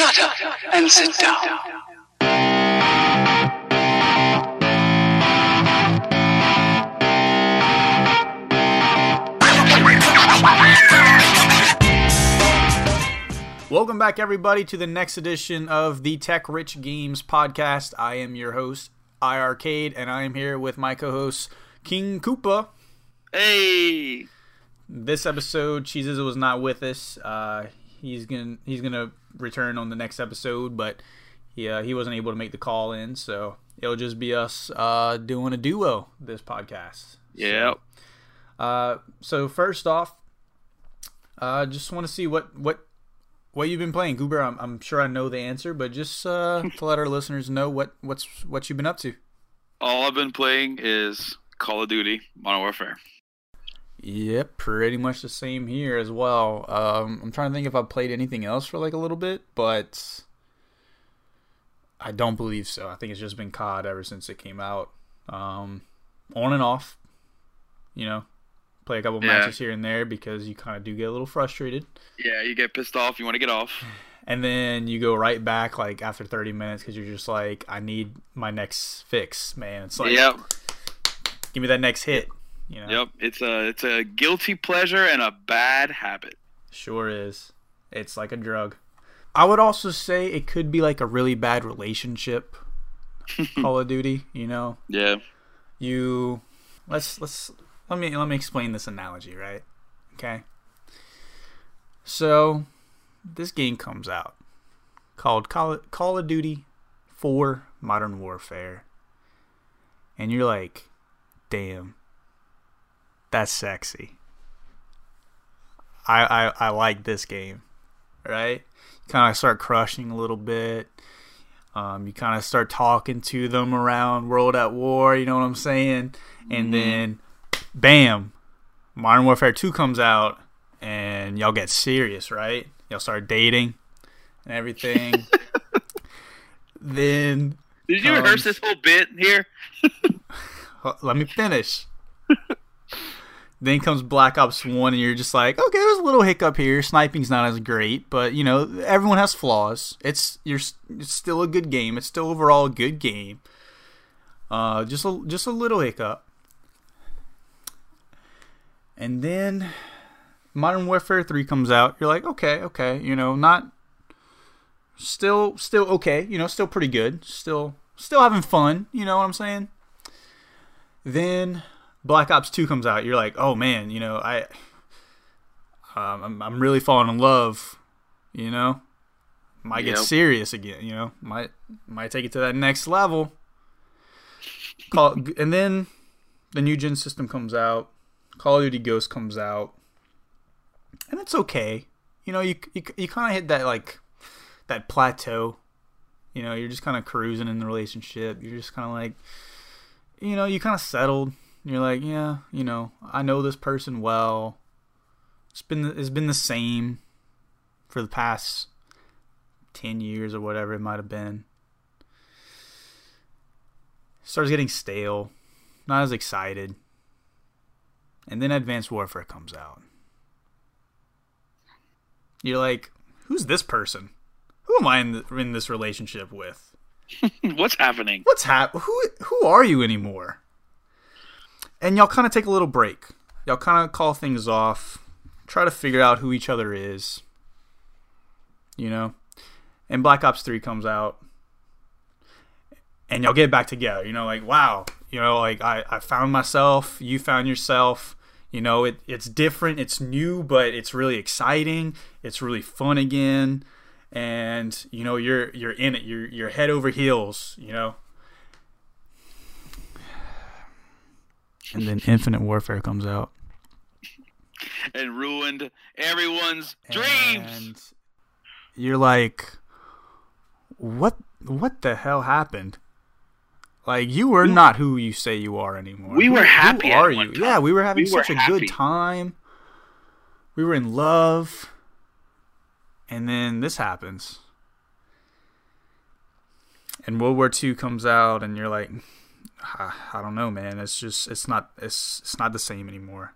Shut up and sit down. Welcome back, everybody, to the next edition of the Tech Rich Games podcast. I am your host, iArcade, and I am here with my co-host, King Koopa. Hey, This episode, Cheeses was not with us. Uh, he's gonna he's gonna return on the next episode, but he uh, he wasn't able to make the call in, so it'll just be us uh, doing a duo this podcast. yeah, Uh, so first off, uh, just want to see what what what you've been playing, Goober. I'm, I'm sure I know the answer, but just uh, to let our listeners know what what's what you've been up to. all I've been playing is Call of Duty Modern Warfare. Yep, pretty much the same here as well. Um, I'm trying to think if I've played anything else for like a little bit, but I don't believe so. I think it's just been COD ever since it came out, um, on and off. You know, play a couple Yeah. matches here and there because you kind of do get a little frustrated. Yeah, you get pissed off, you want to get off. and then you go right back like after 30 minutes because you're just like i need my next fix man it's like yep, give me that next hit you know? Yep. It's a it's a guilty pleasure and a bad habit. sure is. It's like a drug. I would also say it could be like a really bad relationship call of duty you know? Yeah, you let's let's let me let me explain this analogy right? Okay. So this game comes out called call, call of duty 4 modern warfare. And you're like damn that's sexy i i, I like this game right kind of start crushing a little bit um, you kind of start talking to them around World at War, you know what I'm saying? And then, bam, Modern Warfare 2 comes out, and y'all get serious, right? Y'all start dating and everything. then, did you Um, rehearse this whole bit here? let me finish. Then comes Black Ops 1, and you're just like, okay, there's a little hiccup here. Sniping's not as great, but, you know, everyone has flaws. It's you're it's still a good game. It's still overall a good game. Uh, just a just a little hiccup. And then Modern Warfare 3 comes out. You're like, okay, okay, you know, not still still okay, you know, still pretty good. Still still having fun, you know what I'm saying? Then Black Ops 2 comes out. You're like, "Oh man, you know, I um, I'm I'm really falling in love, you know? Might get serious again, you know? Might might take it to that next level." Call and then the new gen system comes out. Call of Duty Ghost comes out. And it's okay. You know, you you, you kind of hit that like that plateau. You know, you're just kind of cruising in the relationship. You're just kind of like you know, you kind of settled. You're like, yeah, you know, I know this person well. It's been it's been the same for the past ten years or whatever it might have been. Starts getting stale, not as excited, and then Advanced Warfare comes out. You're like, who's this person? Who am I in, th- in this relationship with? What's happening? what's hap- who who are you anymore and y'all kind of take a little break. Y'all kind of call things off try to figure out who each other is you know? And black ops 3 comes out and y'all get back together you know like wow you know like i, I found myself you found yourself you know? It, it's different it's new but it's really exciting it's really fun again and you know you're you're in it you're you're head over heels you know and then infinite warfare comes out. And ruined everyone's dreams. you're like what what the hell happened? Like you were not who you say you are anymore. We Who- were happy who are you? time. yeah we were having We were such a happy. good time. We were in love. And then this happens. And world war ii comes out and you're like I, I don't know man it's just it's not it's it's not the same anymore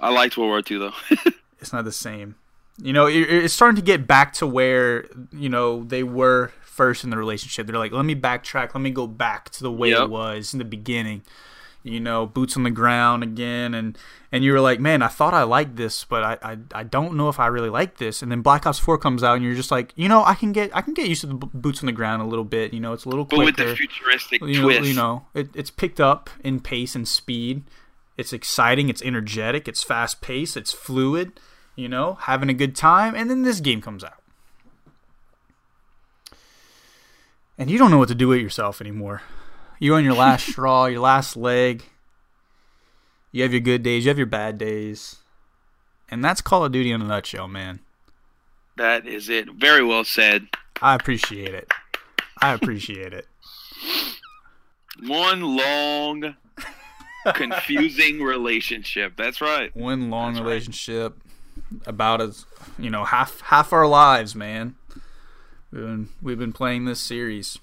I liked World War II though. it's not the same You know, it- it's starting to get back to where you know they were first in the relationship. They're like, let me backtrack. Let me go back to the way Yep. it was in the beginning. You know, boots on the ground again, and and you were like, man, I thought I liked this, but I, I I don't know if I really like this. And then Black Ops Four comes out, and you're just like, you know, I can get I can get used to the boots on the ground a little bit. You know, it's a little But quicker with the futuristic you know, twist. you know it, it's picked up in pace and speed. It's exciting. It's energetic. It's fast paced. It's fluid. You know, having a good time. And then this game comes out, and you don't know what to do with yourself anymore. You're on your last straw, your last leg. You have your good days. You have your bad days, and that's Call of Duty in a nutshell, man. That is it. Very well said. I appreciate it. I appreciate it. One long, confusing relationship. That's right. one long That's right. relationship about as you know half half our lives man we've been, we've been playing this series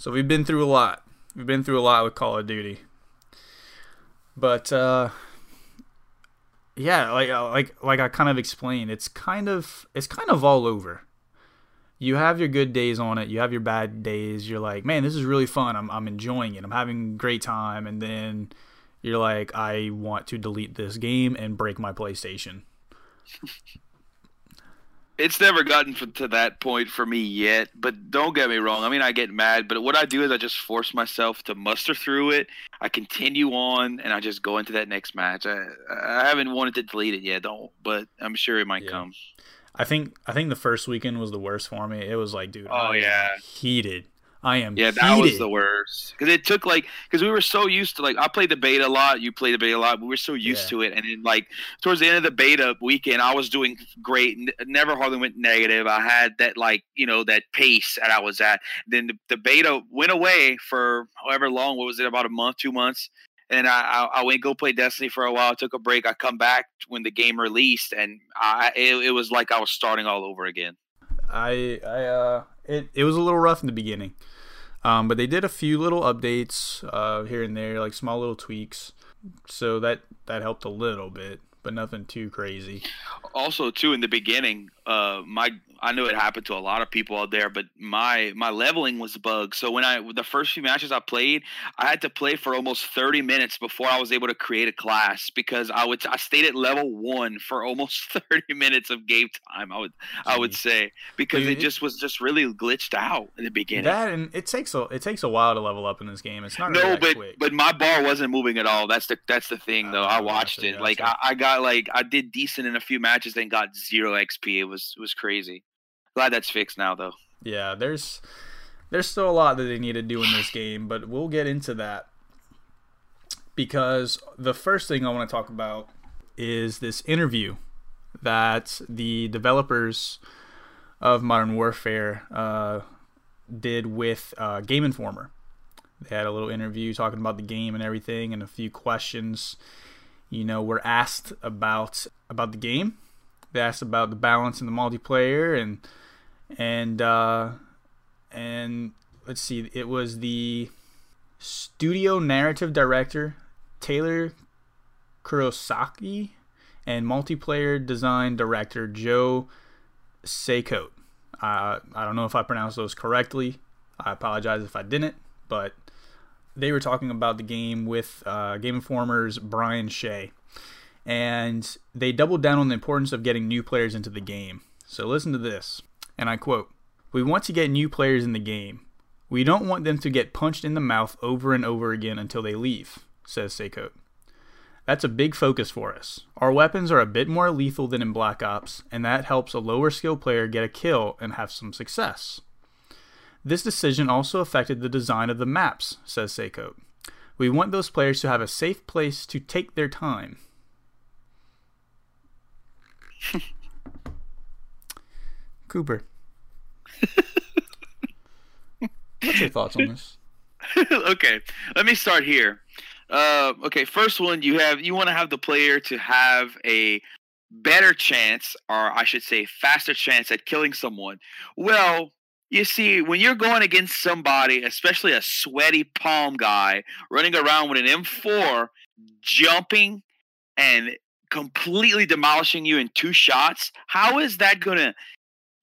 so we've been through a lot. We've been through a lot with call of duty. But uh yeah like uh, like like i kind of explained it's kind of it's kind of all over. You have your good days on it. You have your bad days. You're like man this is really fun. I'm, I'm enjoying it. I'm having a great time. And then you're like, I want to delete this game and break my PlayStation. It's never gotten to that point for me yet, but don't get me wrong. I mean, I get mad, but what I do is I just force myself to muster through it. I continue on, and I just go into that next match. I, I haven't wanted to delete it yet, don't, but I'm sure it might Yeah. come. I think I think the first weekend was the worst for me. It was like, dude, Oh, I yeah. heated. I am Yeah, that was the worst because it took like because we were so used to like I played the beta a lot, you played the beta a lot. We were so used Yeah. to it, and then like towards the end of the beta weekend, I was doing great. N- never hardly went negative. I had that like you know that pace that I was at. Then the, the beta went away for however long. What was it? About a month, two months. And I, I, I went go play Destiny for a while. Took a break. I come back when the game released, and I it, it was like I was starting all over again. I I uh it it was a little rough in the beginning. Um, but they did a few little updates uh, here and there, like small little tweaks. So that that helped a little bit, but nothing too crazy. also too in the beginning uh my i know it happened to a lot of people out there but my my leveling was bugged so when i the first few matches i played i had to play for almost 30 minutes before i was able to create a class because i would i stayed at level one for almost 30 minutes of game time i would i would mm-hmm. say because Dude, it it- just was just really glitched out in the beginning That and it takes a it takes a while to level up in this game. It's not no, that but quick. but my bar wasn't moving at all. That's the that's the thing though. Oh, I ah, watched gotcha, it. Like I. I got like I did decent in a few matches, then got zero XP. It was it was crazy. Glad that's fixed now though. yeah, there's there's still a lot that they need to do in this game, but we'll get into that because the first thing I want to talk about is this interview that the developers of Modern Warfare uh, did with uh, Game Informer. They had a little interview talking about the game and everything, and a few questions. You know, were asked about about the game. They asked about the balance in the multiplayer and and uh, and let's see, it was the studio narrative director Taylor Kurosaki and multiplayer design director Joe Cecot. Uh, I don't know if I pronounced those correctly. I apologize if I didn't, but they were talking about the game with uh, Game Informer's Brian Shea. And they doubled down on the importance of getting new players into the game. So listen to this, and I quote We want to get new players in the game. We don't want them to get punched in the mouth over and over again until they leave, says Cecot. That's a big focus for us. Our weapons are a bit more lethal than in Black Ops, and that helps a lower skill player get a kill and have some success. This decision also affected the design of the maps, says Cecot. We want those players to have a safe place to take their time. Cooper. What's your thoughts on this? okay, let me start here. Uh, okay, first one you have you want to have the player to have a better chance, or I should say, faster chance at killing someone. Well, you see, when you're going against somebody, especially a sweaty palm guy running around with an M4, jumping and completely demolishing you in two shots. How is that going to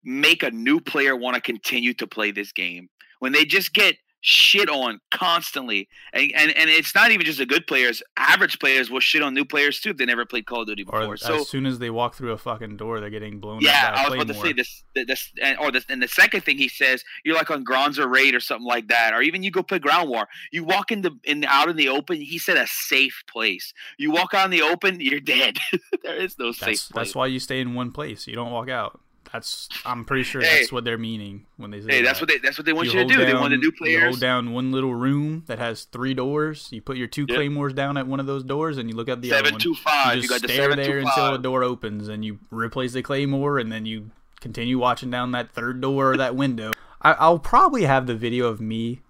make a new player want to continue to play this game when they just get shit on constantly. And, and and it's not even just the good players. Average players will shit on new players too if they never played Call of Duty before. Or so as soon as they walk through a fucking door, they're getting blown. yeah, I was about to say this. This and or this, and the second thing he says, you're like on Gronza Raid or something like that, or even you go play Ground War. You walk in the in the, out in the open. He said a safe place. You walk out in the open, you're dead. there is no safe place. that's why you stay in one place. You don't walk out. That's I'm pretty sure Hey. that's what they're meaning when they say. hey, that's what they that's what they want you, to hold do. they want the new You players. hold down one little room that has three doors. You put your two Yep. claymores down at one of those doors, and you look at the other one. two five. you You, just the stare seven there until a door opens, and you replace the claymore, and then you continue watching down that third door or that window. I, I'll probably have the video of me.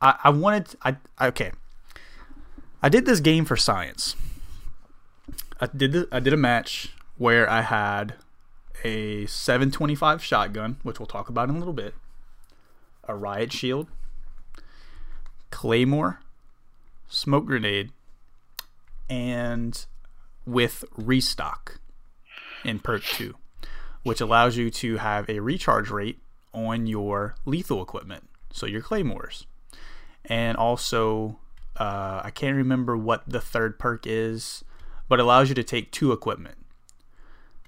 I, I wanted. I okay. I did this game for science. I did. The, I did a match where I had a 725 shotgun, which we'll talk about in a little bit. A riot shield, claymore, smoke grenade, and with restock in perk 2, which allows you to have a recharge rate on your lethal equipment, so your claymores. And also, uh, I can't remember what the third perk is, but allows you to take two equipment.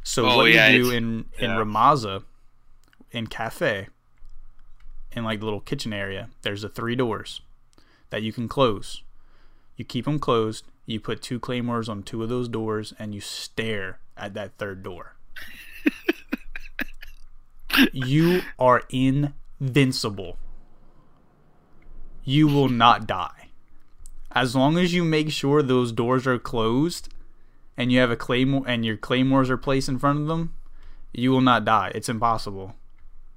So Oh, what yeah, you do in in yeah. Rammaza, in cafe, in like the little kitchen area, there's the three doors that you can close. You keep them closed. You put two claymores on two of those doors, and you stare at that third door. you are invincible. You will not die. As long as you make sure those doors are closed and you have a claymore and your claymores are placed in front of them, you will not die. It's impossible.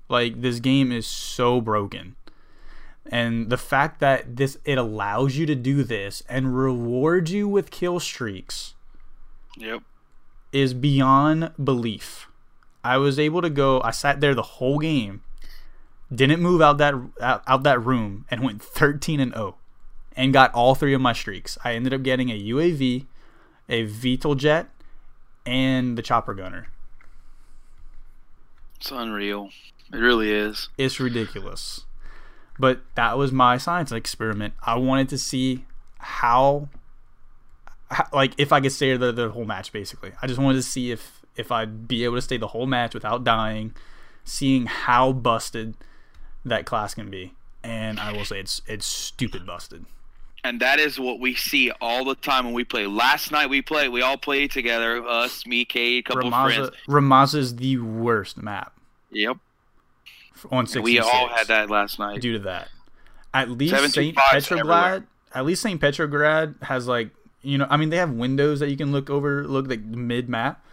Like this game is so broken. And the fact that this it allows you to do this and rewards you with kill streaks Yep. is beyond belief. I was able to go. I sat there the whole game, didn't move out that out, out that room, and went 13 and 0, and got all three of my streaks. I ended up getting a UAV, a VTOL jet, and the chopper gunner. It's unreal. It really is. It's ridiculous, but that was my science experiment. I wanted to see how, how like if I could stay the the whole match. Basically, I just wanted to see if if I'd be able to stay the whole match without dying, seeing how busted that class can be. And I will say it's it's stupid busted. And that is what we see all the time when we play. Last night we played. We all played together. Us, me, Kate, a couple of Rammaza friends. Rammaza is the worst map Yep. on 66. We all had that last night. due to that. At least Saint 725s everywhere. Petrograd. At least Saint Petrograd has like you know. I mean, they have windows that you can look over, look like mid map,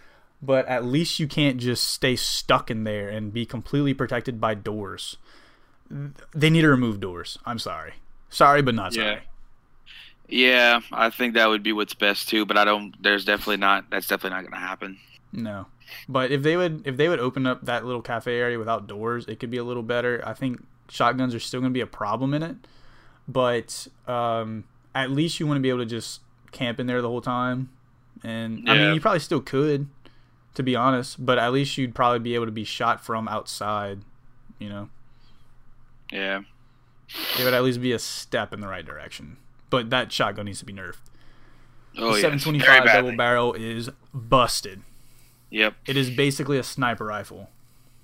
but at least you can't just stay stuck in there and be completely protected by doors. They need to remove doors. I'm sorry, sorry, but not sorry. Yeah, I think that would be what's best too. But I don't. There's definitely not. That's definitely not going to happen. No. But if they would if they would open up that little cafe area without doors, it could be a little better. I think shotguns are still going to be a problem in it, but um, at least you want to be able to just camp in there the whole time. And I mean, you probably still could, to be honest, but at least you'd probably be able to be shot from outside. You know, Yeah. it would at least be a step in the right direction. But that shotgun needs to be nerfed. Oh the yeah. 725 Very double barrel is busted. Yep. It is basically a sniper rifle.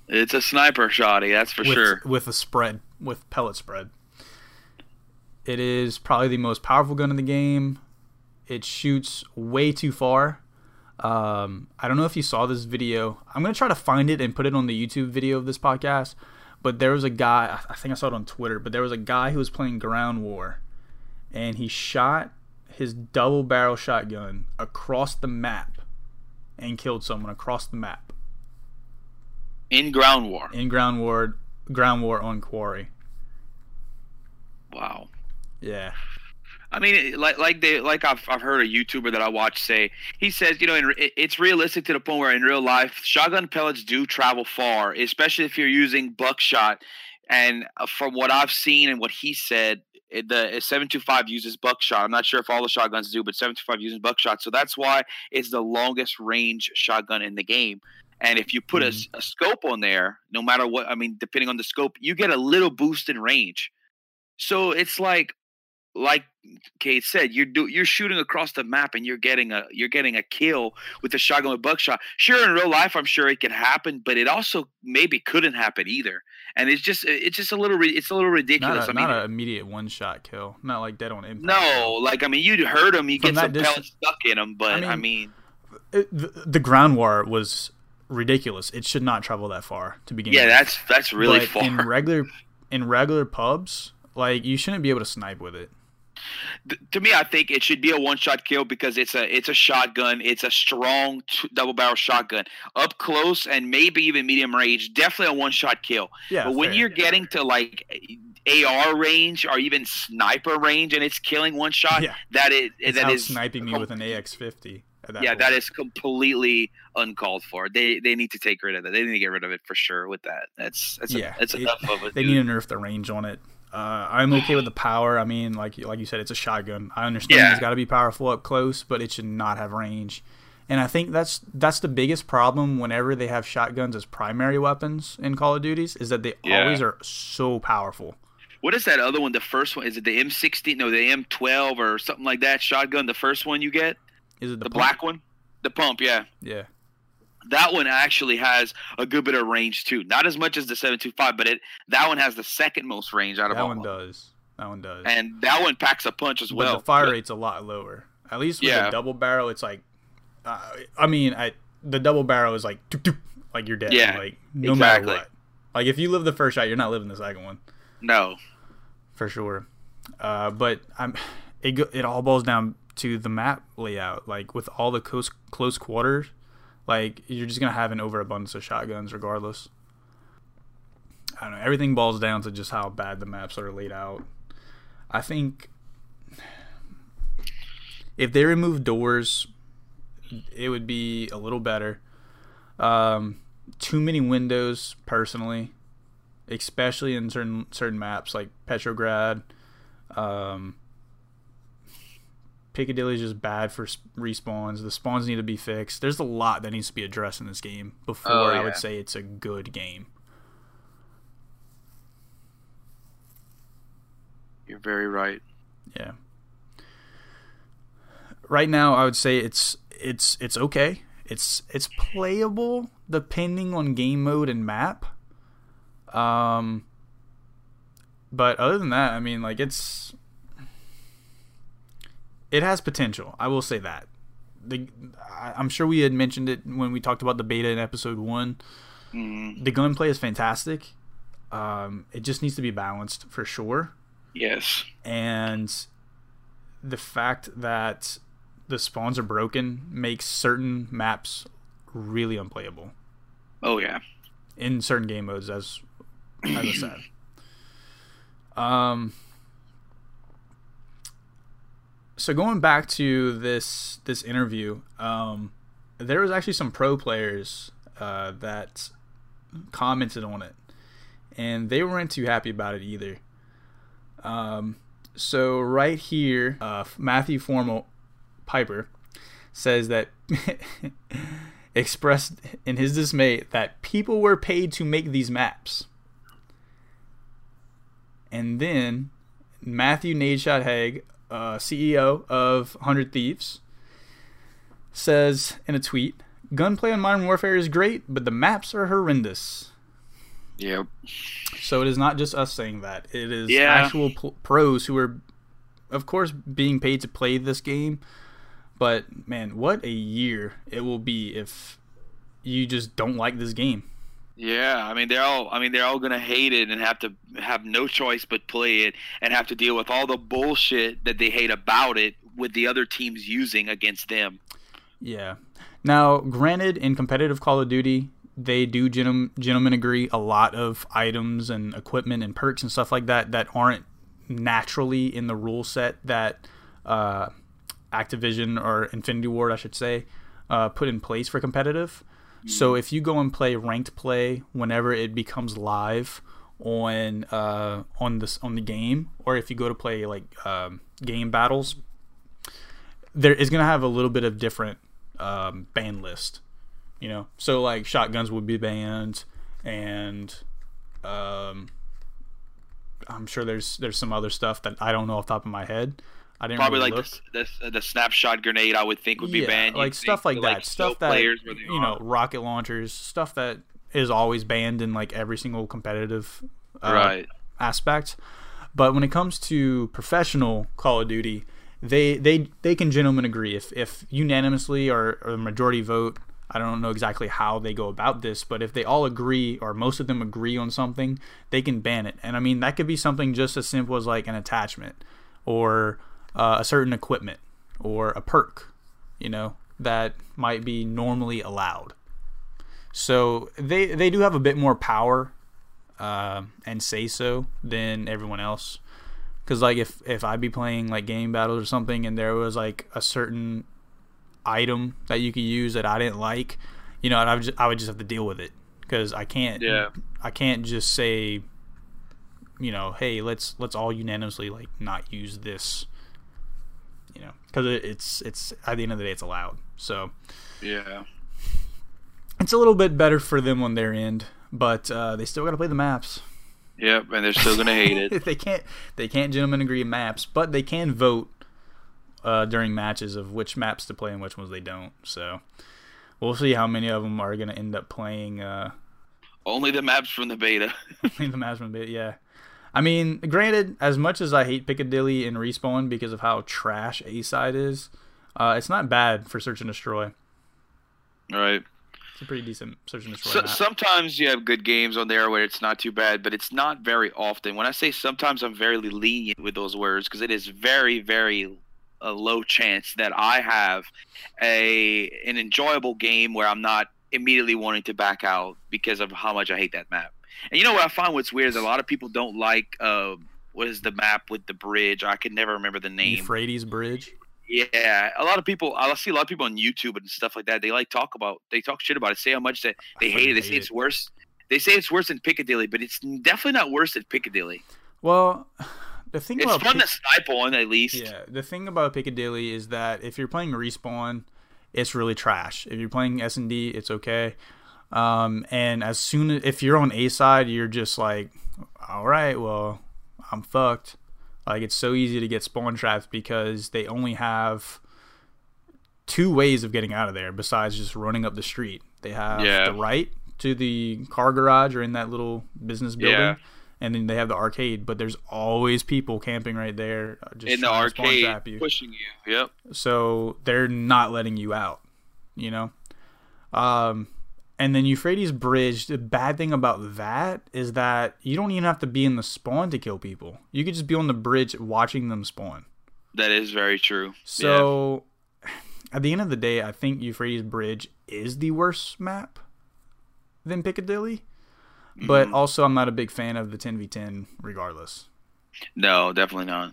It's a sniper shotty. That's for with, sure. with a spread with pellet spread it is probably the most powerful gun in the game it shoots way too far um, i don't know if you saw this video i'm going to try to find it and put it on the youtube video of this podcast but there was a guy i think i saw it on twitter but there was a guy who was playing ground war and he shot his double barrel shotgun across the map and killed someone across the map In ground war. in ground war ground war on quarry Wow. yeah I mean, like like they like I've I've heard a YouTuber that I watch say he says you know in, it's realistic to the point where in real life shotgun pellets do travel far, especially if you're using buckshot. And uh, from what I've seen and what he said, it- the 725 uses buckshot. I'm not sure if all the shotguns do, but 725 uses buckshot. So that's why it's the longest range shotgun in the game. And if you put mm-hmm. a scope on there, no matter what, I mean, depending on the scope, you get a little boost in range. So it's like, like Kate said, you're do, you're shooting across the map and you're getting a you're getting a kill with a shotgun with buckshot. Sure, in real life, I'm sure it could happen, but it also maybe couldn't happen either. And it's just it's just a little it's a little ridiculous. Not, a, I mean, not an immediate one shot kill. Not like dead on impact. no, like I mean, you'd hurt him, you From get some that pellets stuck in him, but I I mean, It- the, the ground war was ridiculous. It should not travel that far to begin with. yeah, with. that's that's really but far. in regular in regular pubs, like you shouldn't be able to snipe with it. Th- to me, I think it should be a one-shot kill because it's a it's a shotgun. It's a strong t- double-barrel shotgun, up close and maybe even medium range. Definitely a one-shot kill. Yeah, but when fair. you're getting to like AR range or even sniper range and it's killing one shot, Yeah. that is it's that is sniping me with an AX50. Yeah, point. that is completely uncalled for. They they need to take rid of that. They need to get rid of it for sure. With that, that's that's Yeah, a, that's it- enough of it. They need to nerf the range on it. Uh, I'm okay with the power. I mean, like like you said, it's a shotgun. I understand Yeah. it's got to be powerful up close, but it should not have range. And I think that's that's the biggest problem whenever they have shotguns as primary weapons in Call of Duties is that they Yeah. always are so powerful. What is that other one? The first one is it the M16? No, the M12 or something like that shotgun. The first one you get, Is it the, the, black one, the pump. Yeah, Yeah, that one actually has a good bit of range too. Not as much as the 725, but it that one has the second most range out of that all. one them. does. That one does. And that one packs a punch as but well. the fire rate's a lot lower. At least with Yeah. a double barrel, it's like, uh, I mean, I the double barrel is like, doop, doop, like you're dead. Yeah, like no exactly. matter what. Like if you live the first shot, you're not living the second one No. for sure. Uh, but I'm, it it all boils down to the map layout. Like with all the close close quarters, like you're just gonna have an overabundance of shotguns regardless. I don't know. Everything boils down to just how bad the maps are laid out. I think if they remove doors, it would be a little better. Um, too many windows, personally, especially in certain certain maps like Petrograd. Um, Piccadilly is just bad for respawns. The spawns need to be fixed. There's a lot that needs to be addressed in this game before Oh, I would say it's a good game. You're very right. Yeah. Right now, I would say it's it's it's okay. It's it's playable depending on game mode and map. Um. But other than that, I mean, like it's it has potential. I will say that. The I- I'm sure we had mentioned it when we talked about the beta in episode one. Mm, The gunplay is fantastic. Um, it just needs to be balanced for sure yes. and the fact that the spawns are broken makes certain maps really unplayable Oh yeah. in certain game modes as as I said. Um so going back to this this interview, um there was actually some pro players uh, that commented on it, and they weren't too happy about it either. Um, so right here, uh, Matthew Formal Piper says that expressed in his dismay that people were paid to make these maps. And then Matthew Nadeshot Haag, uh, CEO of 100 Thieves, says in a tweet Gunplay on Modern Warfare is great, but the maps are horrendous. Yep. So it is not just us saying that. It is Yeah. actual pl- pros who are, of course, being paid to play this game. But man, what a year it will be if you just don't like this game. Yeah, I mean they're all I mean they're all gonna hate it and have to have no choice but play it and have to deal with all the bullshit that they hate about it with the other teams using against them. Yeah. Now, granted, in competitive Call of Duty, they do gentlemen, gentlemen agree a lot of items and equipment and perks and stuff like that that aren't naturally in the rule set that uh, Activision or Infinity Ward, I should say, uh, put in place for competitive. So if you go and play ranked play whenever it becomes live on uh, on this on the game, or if you go to play like um, game battles, there is gonna have a little bit of different um, ban list. You know, so like shotguns would be banned, and um, I'm sure there's there's some other stuff that I don't know off top of my head. I didn't Probably really like look. the, the the snapshot grenade, I would think would be Yeah, banned. You'd like stuff like that, stuff that you know, are. rocket launchers, stuff that is always banned in like every single competitive uh, right? aspect. But when it comes to professional Call of Duty, they they they can gentlemen agree if if unanimously or, or the majority vote. I don't know exactly how they go about this, but if they all agree or most of them agree on something, they can ban it. And I mean that could be something just as simple as like an attachment or uh, a certain equipment or a perk, you know, that might be normally allowed. So they they do have a bit more power uh, and say so than everyone else. Because like if if I be playing like game battles or something, and there was like a certain item that you could use that I didn't like, you know, and I would just, I would just have to deal with it because I can't Yeah. I can't just say you know hey let's let's all unanimously like not use this because it, it's it's at the end of the day it's allowed so Yeah. it's a little bit better for them on their end but uh, they still got to play the maps Yep, and they're still gonna hate it. they can't they can't gentlemen agree maps, but they can vote uh, during matches of which maps to play and which ones they don't. So we'll see how many of them are going to end up playing uh, Only the maps from the beta. Only the maps one bit. Yeah, I mean, granted, as much as I hate Piccadilly and respawn because of how trash A side is, uh, it's not bad for search and destroy. All right. It's a pretty decent search and destroy So, sometimes you have good games on there where it's not too bad, but it's not very often. When I say sometimes, I'm very lenient with those words because it is very, very a low chance that I have a an enjoyable game where I'm not immediately wanting to back out because of how much I hate that map. And you know what I find what's weird is a lot of people don't like uh, what is the map with the bridge? I can never remember the name. Euphrates Bridge. Yeah, a lot of people. I see a lot of people on YouTube and stuff like that. They like talk about, they talk shit about it, say how much that they hate it. They hate say it's worse. They say it's worse than Piccadilly, but it's definitely not worse than Piccadilly. Well, the thing It's about fun Pic- to snipe on at least. Yeah, the thing about Piccadilly is that if you're playing respawn, it's really trash. If you're playing S and D, it's okay. Um, and as soon as if you're on A side, you're just like, all right, well, I'm fucked. Like it's so easy to get spawn trapped because they only have two ways of getting out of there besides just running up the street. They have Yeah. the right to the car garage or in that little business building. Yeah. And then they have the arcade, but there's always people camping right there, uh, just In the trying to spawn arcade, you pushing you. Yep. so they're not letting you out you know um and then euphrates bridge the bad thing about that is that you don't even have to be in the spawn to kill people you could just be on the bridge watching them spawn That is very true. so at the end of the day i think euphrates bridge is the worst map than piccadilly but Mhm. also i'm not a big fan of the 10v10 regardless no, definitely not.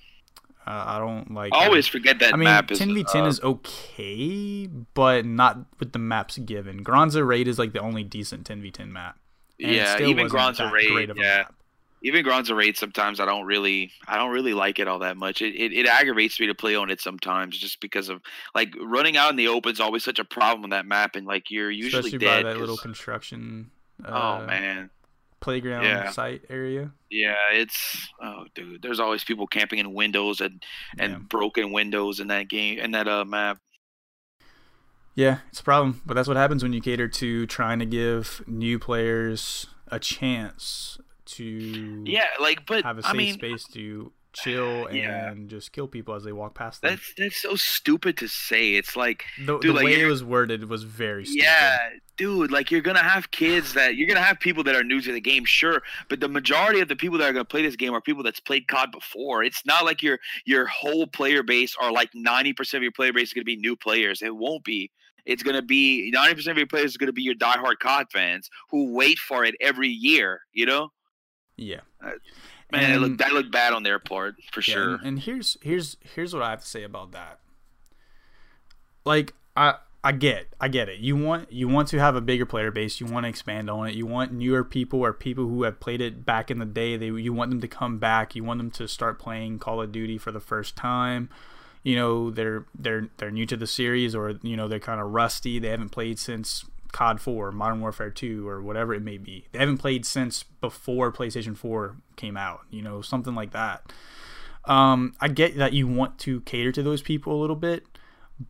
Uh, i don't like I always forget that I mean, map 10v10 uh, is okay, but not with the maps given. Granza Raid is like the only decent 10v10 map. and yeah. Even Granza Raid. Yeah. Even Granza Raid. Sometimes I don't really, I don't really like it all that much. It, it it aggravates me to play on it sometimes, just because of like running out in the open is always such a problem on that map, and like you're usually Especially dead. by that little construction uh, oh man. Playground Yeah. site area. Yeah, it's oh dude. There's always people camping in windows and and Yeah. broken windows in that game in that uh map. Yeah, it's a problem, but that's what happens when you cater to trying to give new players a chance to Yeah, like but have a safe mean space to chill Yeah. and just kill people as they walk past them. that's that's so stupid to say. It's like the dude, the like, way it was worded was very stupid. yeah, dude, like you're gonna have kids that you're gonna have people that are new to the game, sure, but the majority of the people that are gonna play this game are people that's played COD before. It's not like your your whole player base or like ninety percent of your player base is gonna be new players. It won't be. It's gonna be ninety percent of your players is gonna be your diehard COD fans who wait for it every year. You know, Yeah. Uh, man, And- looked that looked bad on their part for Yeah, sure. And, and here's here's here's what I have to say about that. Like I I get, I get it. You want you want to have a bigger player base. You want to expand on it. You want newer people or people who have played it back in the day. They you want them to come back. You want them to start playing Call of Duty for the first time. You know they're they're they're new to the series or you know they're kind of rusty. They haven't played since COD 4, Modern Warfare 2, or whatever it may be. They haven't played since before PlayStation 4 came out. You know something like that. Um, I get that you want to cater to those people a little bit,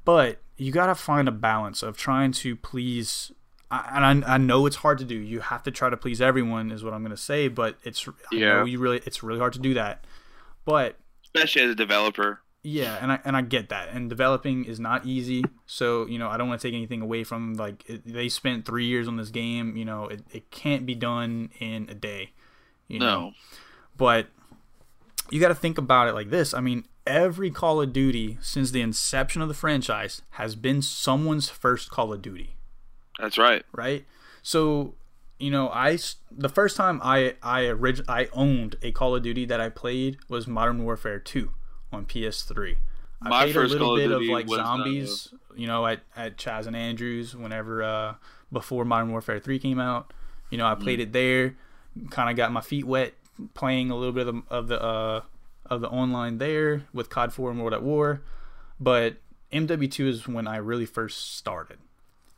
but you got to find a balance of trying to please and I, I, know it's hard to do. You have to try to please everyone, is what I'm going to say. But it's yeah, you really it's really hard to do that. But especially as a developer, yeah, and I and I get that. And developing is not easy. So you know, I don't want to take anything away from like it, they spent three years on this game. You know, it, it can't be done in a day. You no, know? but you got to think about it like this. I mean, every Call of Duty since the inception of the franchise has been someone's first Call of Duty. That's right. Right. So, you know, I the first time I I orig- I owned a Call of Duty that I played was Modern Warfare 2 on PS3. I My played a little bit of like uh, zombies, you know, at at Chaz and Andrews whenever uh before Modern Warfare 3 came out. You know, I played mm. it there, kind of got my feet wet playing a little bit of the, of the uh of the online there with COD 4 and World at War, but MW2 is when I really first started.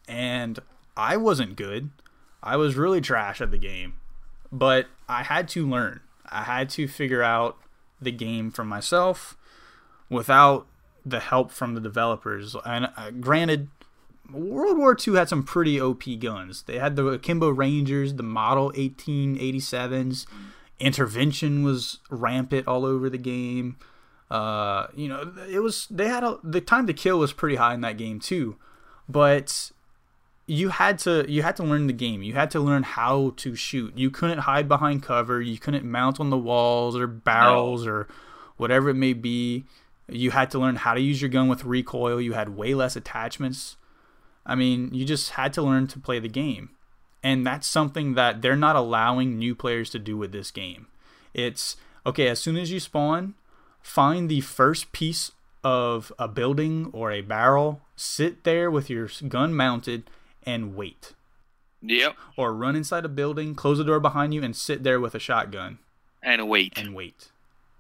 And I wasn't good. I was really trash at the game. But I had to learn. I had to figure out the game for myself without the help from the developers. And uh, granted, World War II had some pretty OP guns. They had the Akimbo Rangers, the Model 1887s, intervention was rampant all over the game. Uh, you know, it was they had a, the time to kill was pretty high in that game too, but you had to you had to learn the game. You had to learn how to shoot. You couldn't hide behind cover. You couldn't mount on the walls or barrels no. or whatever it may be. You had to learn how to use your gun with recoil. You had way less attachments. I mean, you just had to learn to play the game. And that's something that they're not allowing new players to do with this game. It's okay, as soon as you spawn, find the first piece of a building or a barrel, sit there with your gun mounted, and wait. Yep. Or run inside a building, close the door behind you, and sit there with a shotgun. And wait. And wait.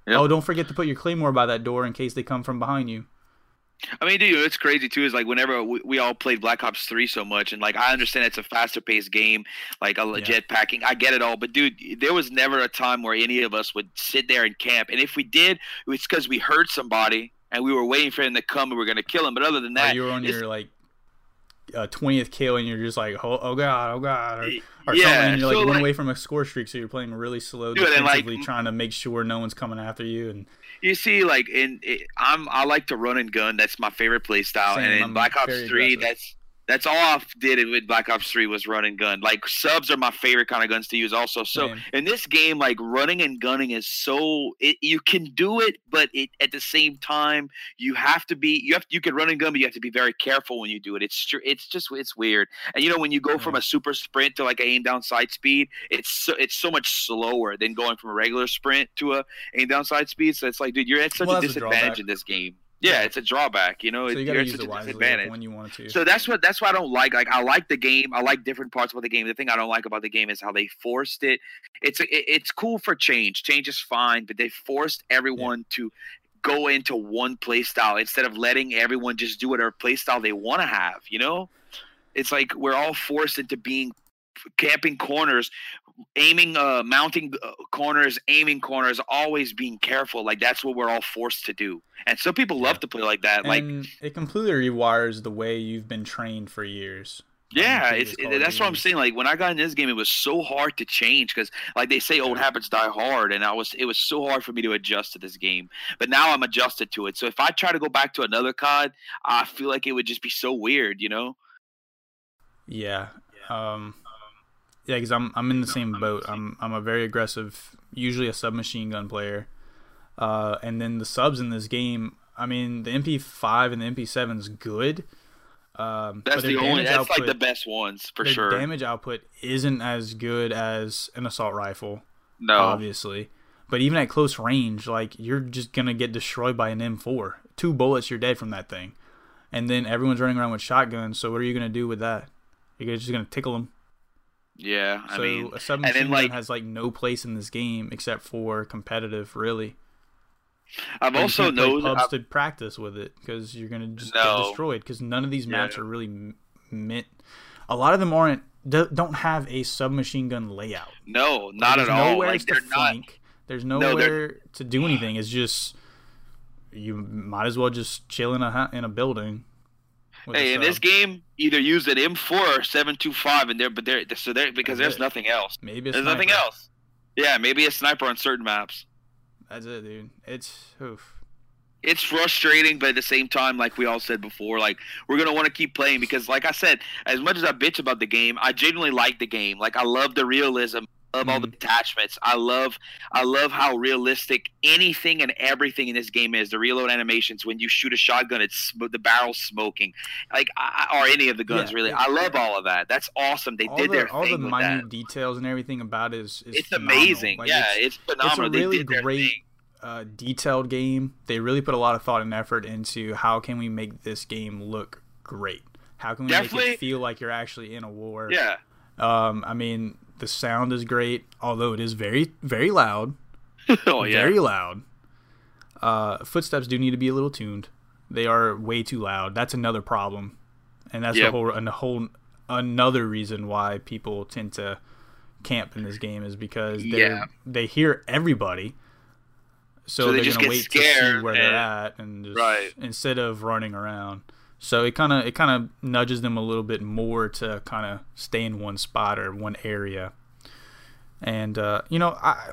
Oh, yep. Oh, don't forget to put your claymore by that door in case they come from behind you. I mean, dude, it's crazy too. Is like whenever we, we, all played Black Ops Three so much, and like I understand it's a faster paced game, like a yeah. jetpacking. I get it all, but dude, there was never a time where any of us would sit there and camp. And if we did, it's because we heard somebody and we were waiting for him to come and we are gonna kill him. But other than oh, that, oh, you were on your like twentieth uh, kill and you're just like, oh, oh god, oh god, or, or yeah, something, and you're like so like, away from a score streak, so you're playing really slow, dude, defensively, like, trying to make sure no one's coming after you and you see, like in it, I'm I like to run and gun. That's my favorite play style. Same, and in I'm Black Ops Three, aggressive. that's that's all I did with Black Ops 3 was run and gun. Like subs are my favorite kind of guns to use also. So in this game, like running and gunning is so it, you can do it, but it at the same time you have to be you have you can run and gun, but you have to be very careful when you do it. It's it's just it's weird. And you know when you go yeah. from a super sprint to like a aim down sight speed, it's so, it's so much slower than going from a regular sprint to a aim down sight speed. So it's like, dude, you're at such well, a disadvantage a in this game. Yeah, it's a drawback. You know, so you got to use it wisely when you want to. So that's what that's why I don't like. Like I like the game. I like different parts about the game. The thing I don't like about the game is how they forced it. It's a, it's cool for change. Change is fine, but they forced everyone yeah. to go into one play style instead of letting everyone just do whatever play style they want to have. You know, it's like we're all forced into being camping corners aiming uh mounting uh, corners aiming corners always being careful like that's what we're all forced to do and some people love to play like that and like it completely rewires the way you've been trained for years yeah, it's it, that's what I'm saying. Like when I got in this game, it was so hard to change because, like they say, old habits die hard, and I was it was so hard for me to adjust to this game. But now I'm adjusted to it. So if I try to go back to another COD, I feel like it would just be so weird, you know? Yeah. Um, yeah, because I'm I'm in the same boat. I'm I'm a very aggressive, usually a submachine gun player, uh, and then the subs in this game. I mean, the MP5 and the MP7 is good. Um, that's the only. That's output, like the best ones for sure. Damage output isn't as good as an assault rifle. No, obviously, but even at close range, like you're just gonna get destroyed by an M4. Two bullets, you're dead from that thing. and then everyone's running around with shotguns. So what are you gonna do with that? You're just gonna tickle them. Yeah, I so mean, a submachine then, gun has like no place in this game except for competitive, really. I've you also known pubs I- to practice with it because you're gonna just No. get destroyed because none of these maps Yeah. are really meant. A lot of them aren't do- don't have a submachine gun layout. no, not There's at all. Nowhere Like to they're not. flank. There's they're- nowhere to do anything. It's just you might as well just chill in a in a building. Hey, in this game, either use an M4 or 725, and there, but there, so there because That's there's it. nothing else. maybe a There's nothing else. Yeah, maybe a sniper on certain maps. That's it, dude. It's oof. it's frustrating, but at the same time, like we all said before, like we're gonna want to keep playing because, like I said, as much as I bitch about the game, I genuinely like the game. Like I love the realism, love all the attachments. I love, I love how realistic anything and everything in this game is. The reload animations when you shoot a shotgun, it's the barrel smoking, like or any of the guns Yeah, really. I love all of that. That's awesome. They all did the, their all the minute that. details and everything about it is, is It's phenomenal. amazing. Like, yeah, it's, it's, phenomenal. really they did great- uh, detailed game. They really put a lot of thought and effort into how can we make this game look great. How can we make Definitely- it feel like you're actually in a war? Yeah. Um, I mean, the sound is great, although it is very, very loud. oh yeah. Very loud. Uh, footsteps do need to be a little tuned. They are way too loud. That's another problem, and that's the Yep. whole and the whole another reason why people tend to camp in this game is because they Yeah. they hear everybody, so, So they they're just gonna get wait to see where they're at and just Right. instead of running around. So it kind of it kind of nudges them a little bit more to kind of stay in one spot or one area. And uh, you know, I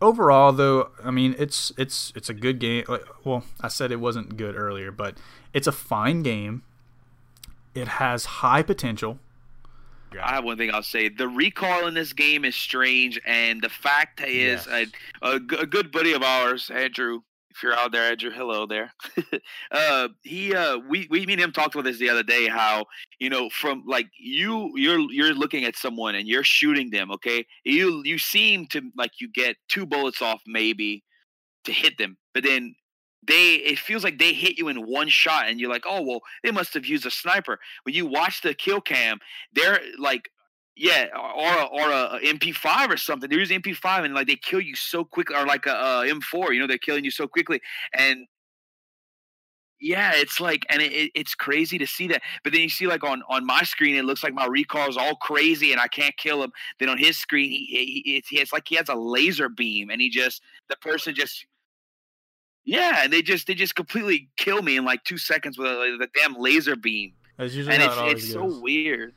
overall though, I mean, it's it's it's a good game. Well, I said it wasn't good earlier, but it's a fine game. It has high potential. I have one thing I'll say. The recall in this game is strange, and the fact is, Yes. a, a, g- a good buddy of ours, Andrew. You're out there, Andrew, hello there. uh, he, uh, we, we, me and him talked about this the other day. How you know, from like you, you're you're looking at someone and you're shooting them. Okay, you you seem to like you get two bullets off maybe to hit them, but then they it feels like they hit you in one shot, and you're like, oh well, they must have used a sniper. When you watch the kill cam, they're like yeah or or a, a mp5 or something. They're using mp5 and like they kill you so quickly or like a, a m4 you know they're killing you so quickly. And yeah it's like and it, it- it's crazy to see that. But then you see like on on my screen it looks like my recall is all crazy and i can't kill him. Then on his screen he, he, he it's, it's like he has a laser beam and he just the person just yeah and they just they just completely kill me in like two seconds with a, the damn laser beam. That's usually and it's it it's goes. so weird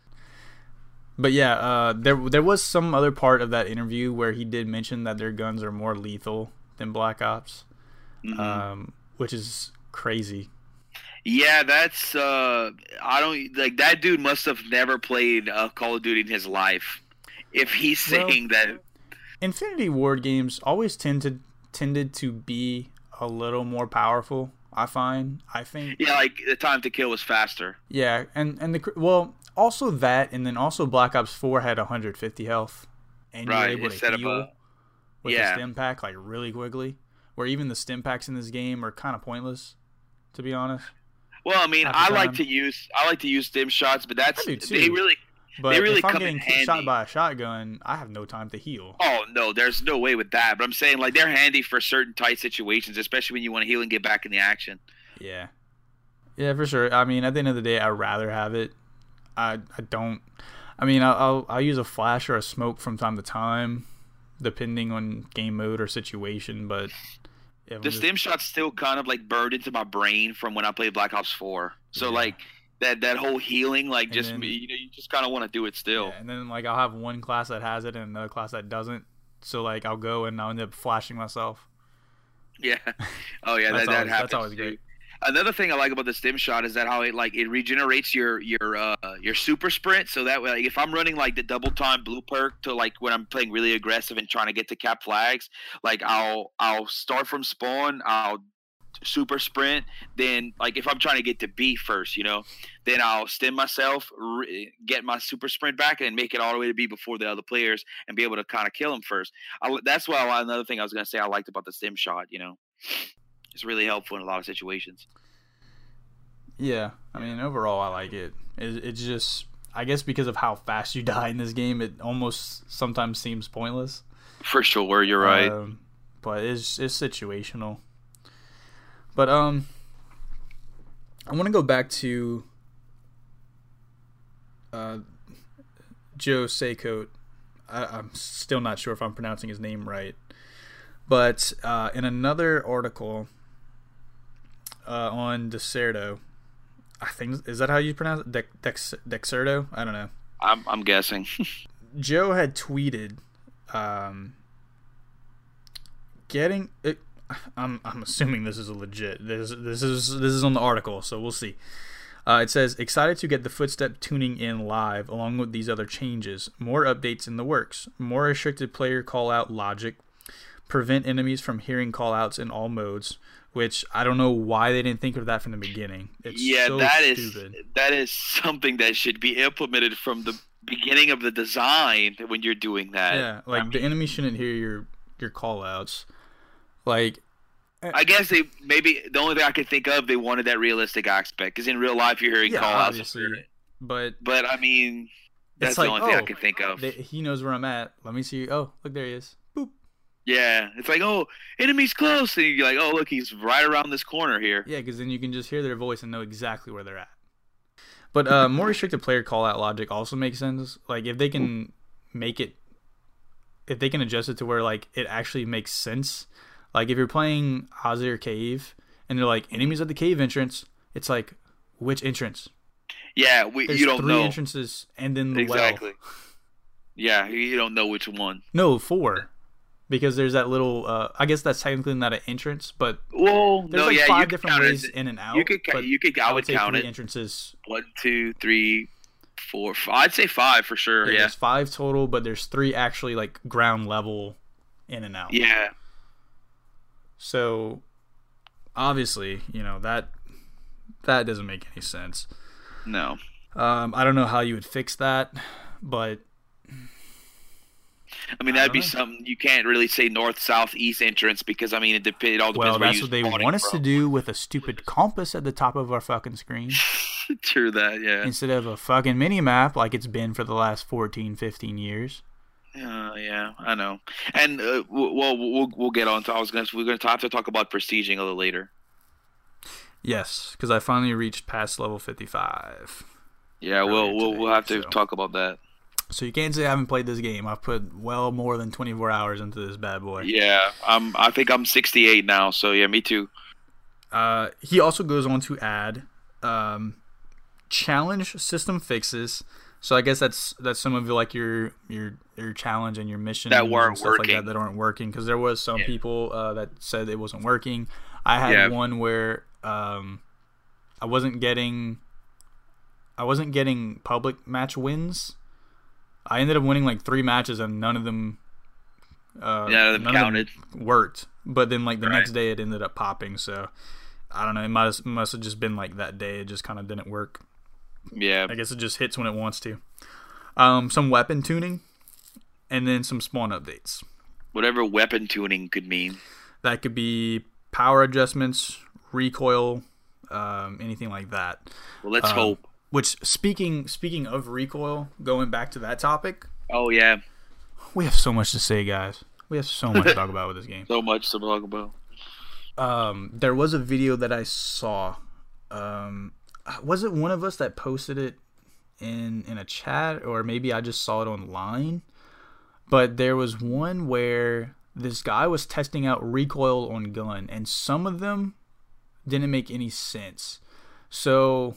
But yeah, uh, there there was some other part of that interview where he did mention that their guns are more lethal than Black Ops, Mhm. um, which is crazy. Yeah, that's uh I don't like that dude must have never played uh, Call of Duty in his life. If he's Well- saying that Infinity Ward games always tended tended to be a little more powerful. I find. I think. yeah, like the time to kill was faster. Yeah, and and the cr- well, also that, and then also Black Ops Four had 150 health, and Right, you were able to heal a- with yeah. the stim pack like really quickly. Where even the stim packs in this game are kind of pointless, to be honest. Well, I mean, I like to use I like to use stim shots, but that's they really But really if I'm come in getting shot by a shotgun, I have no time to heal. Oh no, there's no way with that. But I'm saying like they're handy for certain tight situations, especially when you want to heal and get back in the action. Yeah, yeah, for sure. I mean, at the end of the day, I'd rather have it. I I don't. I mean, I'll I'll, use a flash or a smoke from time to time, depending on game mode or situation. But I'm The just- stim shots still kind of like burned into my brain from when I played Black Ops 4. So Yeah. like that that whole healing, like And just then- you know, you just kind of want to do it still. Yeah, and then like I'll have one class that has it and another class that doesn't. So like I'll go and I'll end up flashing myself. Yeah. Oh yeah, That's that, that always- that's always great. Another thing I like about the stim shot is that how it like it regenerates your your uh your super sprint. So that way, like, if I'm running like the double time blue perk to like when I'm playing really aggressive and trying to get to cap flags, like I'll I'll start from spawn, I'll super sprint. Then like if I'm trying to get to B first, you know, then I'll stim myself, re- get my super sprint back, and make it all the way to B before the other players and be able to kind of kill them first. I, that's why another thing I was gonna say I liked about the stim shot. You know, it's really helpful in a lot of situations. Yeah, I mean, overall, I like it. it. It's just, I guess, because of how fast you die in this game, it almost sometimes seems pointless. For sure, you're right. Um, but it's it's situational. But um, I want to go back to uh, Joe Cecot. I, I'm still not sure if I'm pronouncing his name right, but uh, in another article uh, on Deserto. I think is that how you pronounce it? Dex, Dex, Dexerto? I don't know. I'm I'm guessing. Joe had tweeted, um, getting it. I'm I'm assuming this is a legit. This this is this is on the article, so we'll see. Uh, it says excited to get the footstep tuning in live along with these other changes. More updates in the works. More restricted player call out logic. Prevent enemies from hearing call outs in all modes. Which I don't know why they didn't think of that from the beginning. It's yeah, so that is stupid. that is something that should be implemented from the beginning of the design when you're doing that. Yeah, like I the enemy shouldn't hear your your call outs. Like eh, I guess they maybe the only thing I could think of they wanted that realistic aspect because in real life you're hearing yeah, call outs. but But I mean, that's It's the like, only thing I oh, could think of. they, he knows where I'm at. Let me see. Oh, look, there he is. Yeah, it's like oh, enemy's close, and you're like oh look, he's right around this corner here. Yeah, because then you can just hear their voice and know exactly where they're at. But uh, more restricted player call out logic also makes sense. Like if they can make it, if they can adjust it to where like it actually makes sense. Like if you're playing Azhir Cave and they're like enemies at the cave entrance, it's like which entrance? Yeah, we, There's you don't three know entrances and then the exactly. well. Yeah, you don't know which one. No, four. Because there's that little. Uh, I guess that's technically not an entrance, but Well, there's no, like yeah, five you different it ways as- in and out. You could, you could, I, I would would say count three it. entrances. One, two, three, four, five. I'd say five for sure. Yeah, Yeah, five total, but there's three actually like ground level in and out. yeah. So obviously, you know that that doesn't make any sense. No, Um, I don't know how you would fix that, but I mean that'd don't be know. something you can't really say north, south, east entrance because I mean it, dep- it all depends well, that's what they want us to do with a stupid compass at the top of our fucking screen True that, yeah. instead of a fucking mini map like it's been for the last 14, 15 years. Uh, yeah, I know. And uh, well, we'll we'll get on to. I was gonna we're gonna have to talk about prestiging a little later. Yes, because I finally reached past level 55. Yeah, we'll we'll today, we'll have to so. talk about that. So you can't say I haven't played this game. I've put well more than 24 hours into this bad boy. Yeah, I'm. I think I'm 68 now. So yeah, me too. Uh, he also goes on to add um, challenge system fixes. So I guess that's that's some of like your your your challenge and your mission That and weren't stuff like working. that that aren't working because there was some Yeah. people uh, that said it wasn't working. I had Yeah. one where um, I wasn't getting I wasn't getting public match wins. I ended up winning like three matches and none of them uh, None of them worked. But then like the Right. next day it ended up popping. So I don't know. It must must have just been like that day. It just kind of didn't work. Yeah, I guess it just hits when it wants to. Um, some weapon tuning, and then some spawn updates. whatever weapon tuning could mean. That could be power adjustments, recoil, um, anything like that. Well, let's Um, hope. Which speaking speaking of recoil, going back to that topic, Oh yeah, we have so much to say, guys. We have so much to talk about with this game. so much to talk about. um, there was a video that I saw. Um, was it one of us that posted it in in a chat, or maybe I just saw it online? But there was one where this guy was testing out recoil on gun, and some of them didn't make any sense. So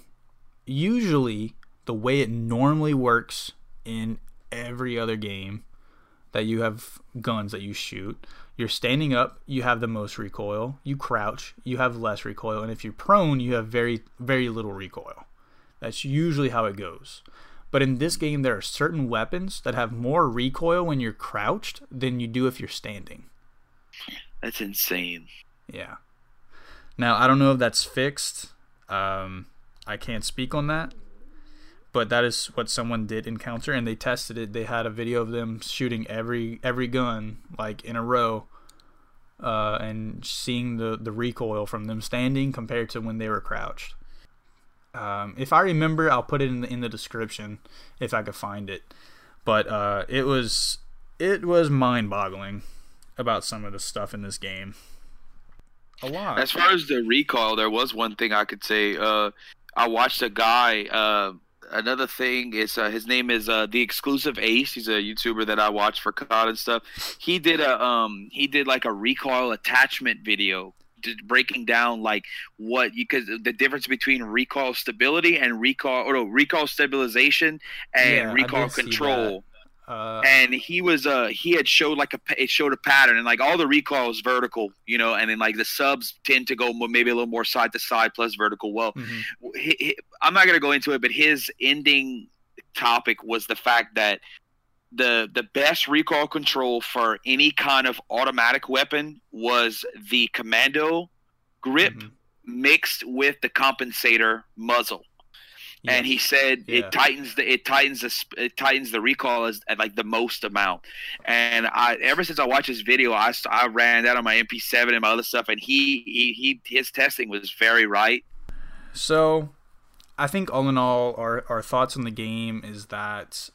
usually, the way it normally works in every other game that you have guns that you shoot. You're standing up, you have the most recoil. You crouch, you have less recoil, and if you're prone, you have very very little recoil. That's usually how it goes. But in this game there are certain weapons that have more recoil when you're crouched than you do if you're standing. That's insane. Yeah. Now I don't know if that's fixed. Um, I can't speak on that, but that is what someone did encounter, and they tested it. They had a video of them shooting every every gun like in a row, uh, and seeing the the recoil from them standing compared to when they were crouched. Um, if I remember, I'll put it in the in the description if I could find it. But uh, it was it was mind boggling about some of the stuff in this game. A lot. As far as the recall, there was one thing I could say. Uh, I watched a guy. Uh, another thing is uh, his name is uh, the Xclusive Ace. He's a YouTuber that I watch for COD and stuff. He did a um he did like a recoil attachment video breaking down like what you because the difference between recoil stability and recoil or no, recoil stabilization and Yeah, recoil control Uh, and he was uh he had showed like a it showed a pattern and like all the recoil is vertical you know and then like the subs tend to go maybe a little more side to side plus vertical well mhm. hi- hi- i'm not going to go into it but his ending topic was the fact that the the best recoil control for any kind of automatic weapon was the commando grip Mhm. mixed with the compensator muzzle Yeah. and he said Yeah. it tightens the it tightens the it tightens the recoil as, at like the most amount. And I ever since I watched his video, I I ran that on my MP7 and my other stuff, and he he, he his testing was very right. So, I think all in all, our, our thoughts on the game is that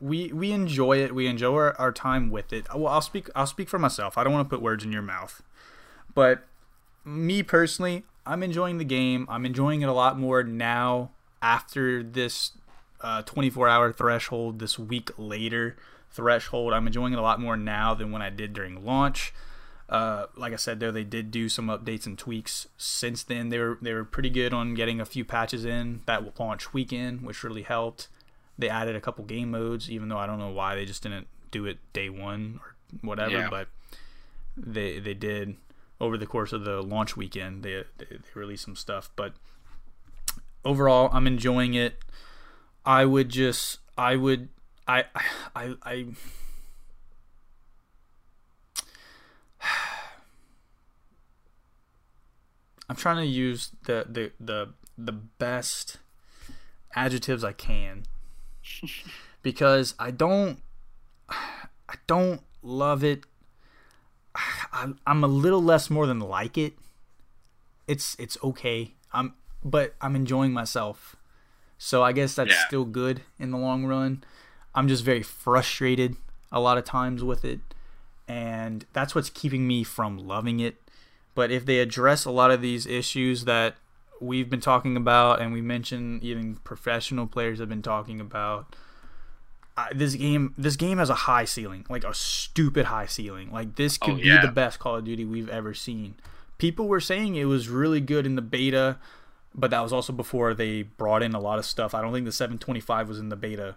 we we enjoy it. We enjoy our, our time with it. Well, I'll speak I'll speak for myself. I don't want to put words in your mouth, but me personally, I'm enjoying the game. I'm enjoying it a lot more now after this uh, 24 hour threshold. This week later threshold, I'm enjoying it a lot more now than when I did during launch. Uh, like I said, though they did do some updates and tweaks since then. They were they were pretty good on getting a few patches in that launch weekend, which really helped. They added a couple game modes, even though I don't know why they just didn't do it day one or whatever. Yeah. But they they did over the course of the launch weekend. They they, they released some stuff, but overall, I'm enjoying it. I would just I would I I I. I'm trying to use the the the the best adjectives I can because I don't I don't love it. I'm I'm a little less more than like it. It's it's okay. I'm but I'm enjoying myself. So I guess that's Yeah. still good in the long run. I'm just very frustrated a lot of times with it and that's what's keeping me from loving it. But if they address a lot of these issues that we've been talking about, and we mentioned even professional players have been talking about, I, this game this game has a high ceiling, like a stupid high ceiling. Like this could Oh, be the best Call of Duty we've ever seen. People were saying it was really good in the beta, but that was also before they brought in a lot of stuff. I don't think the 725 was in the beta